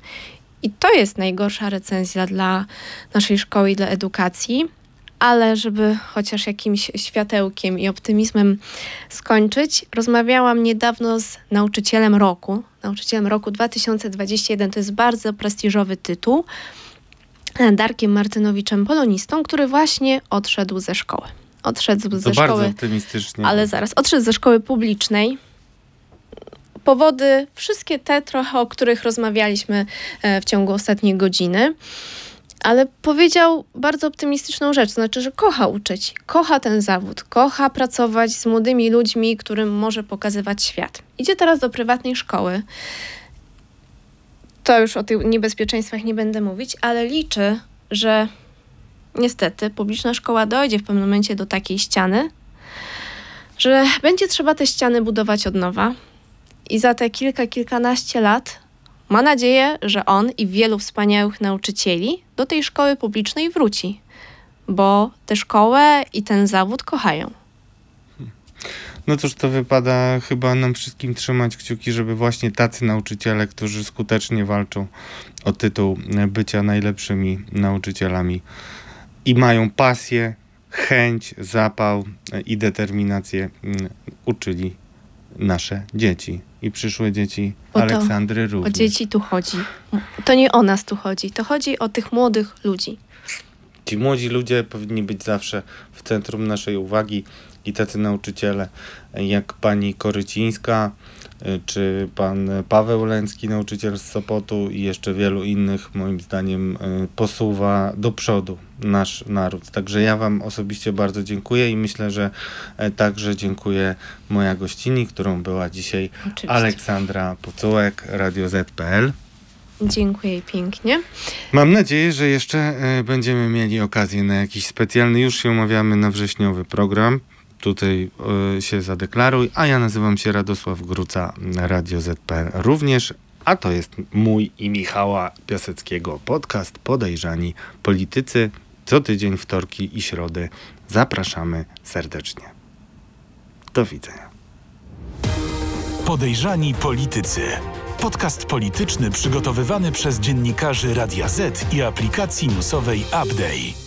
I to jest najgorsza recenzja dla naszej szkoły i dla edukacji. Ale żeby chociaż jakimś światełkiem i optymizmem skończyć, rozmawiałam niedawno z nauczycielem roku. Nauczycielem roku 2021 to jest bardzo prestiżowy tytuł. Darkiem Martynowiczem, polonistą, który właśnie odszedł ze szkoły. Odszedł to ze bardzo szkoły. optymistycznie. Ale zaraz, odszedł ze szkoły publicznej. Powody, wszystkie te trochę, o których rozmawialiśmy e, w ciągu ostatniej godziny ale powiedział bardzo optymistyczną rzecz, to znaczy, że kocha uczyć, kocha ten zawód, kocha pracować z młodymi ludźmi, którym może pokazywać świat. Idzie teraz do prywatnej szkoły. To już o tych niebezpieczeństwach nie będę mówić, ale liczy, że niestety publiczna szkoła dojdzie w pewnym momencie do takiej ściany, że będzie trzeba te ściany budować od nowa. I za te kilka, kilkanaście lat ma nadzieję, że on i wielu wspaniałych nauczycieli do tej szkoły publicznej wróci, bo tę szkołę i ten zawód kochają. No cóż, to wypada chyba nam wszystkim trzymać kciuki, żeby właśnie tacy nauczyciele, którzy skutecznie walczą o tytuł bycia najlepszymi nauczycielami i mają pasję, chęć, zapał i determinację, mm, uczyli nasze dzieci i przyszłe dzieci O to- Aleksandry również. O dzieci tu chodzi. To nie o nas tu chodzi, to chodzi o tych młodych ludzi. Ci młodzi ludzie powinni być zawsze w centrum naszej uwagi i tacy nauczyciele jak pani Korycińska, y, czy pan Paweł Lęcki, nauczyciel z Sopotu i jeszcze wielu innych, moim zdaniem, y, posuwa do przodu nasz naród. Także ja wam osobiście bardzo dziękuję i myślę, że e, także dziękuję moja gościni, którą była dzisiaj Oczywiście. Aleksandra Pucułek, Radio Z.pl. Dziękuję pięknie. Mam nadzieję, że jeszcze e, będziemy mieli okazję na jakiś specjalny, już się umawiamy na wrześniowy program. Tutaj e, się zadeklaruj, a ja nazywam się Radosław Gruca, Radio ZPL również, a to jest mój i Michała Piaseckiego podcast Podejrzani Politycy. Co tydzień wtorki i środy zapraszamy serdecznie. Do widzenia. Podejrzani Politycy. Podcast polityczny przygotowywany przez dziennikarzy Radia Z i aplikacji newsowej Update.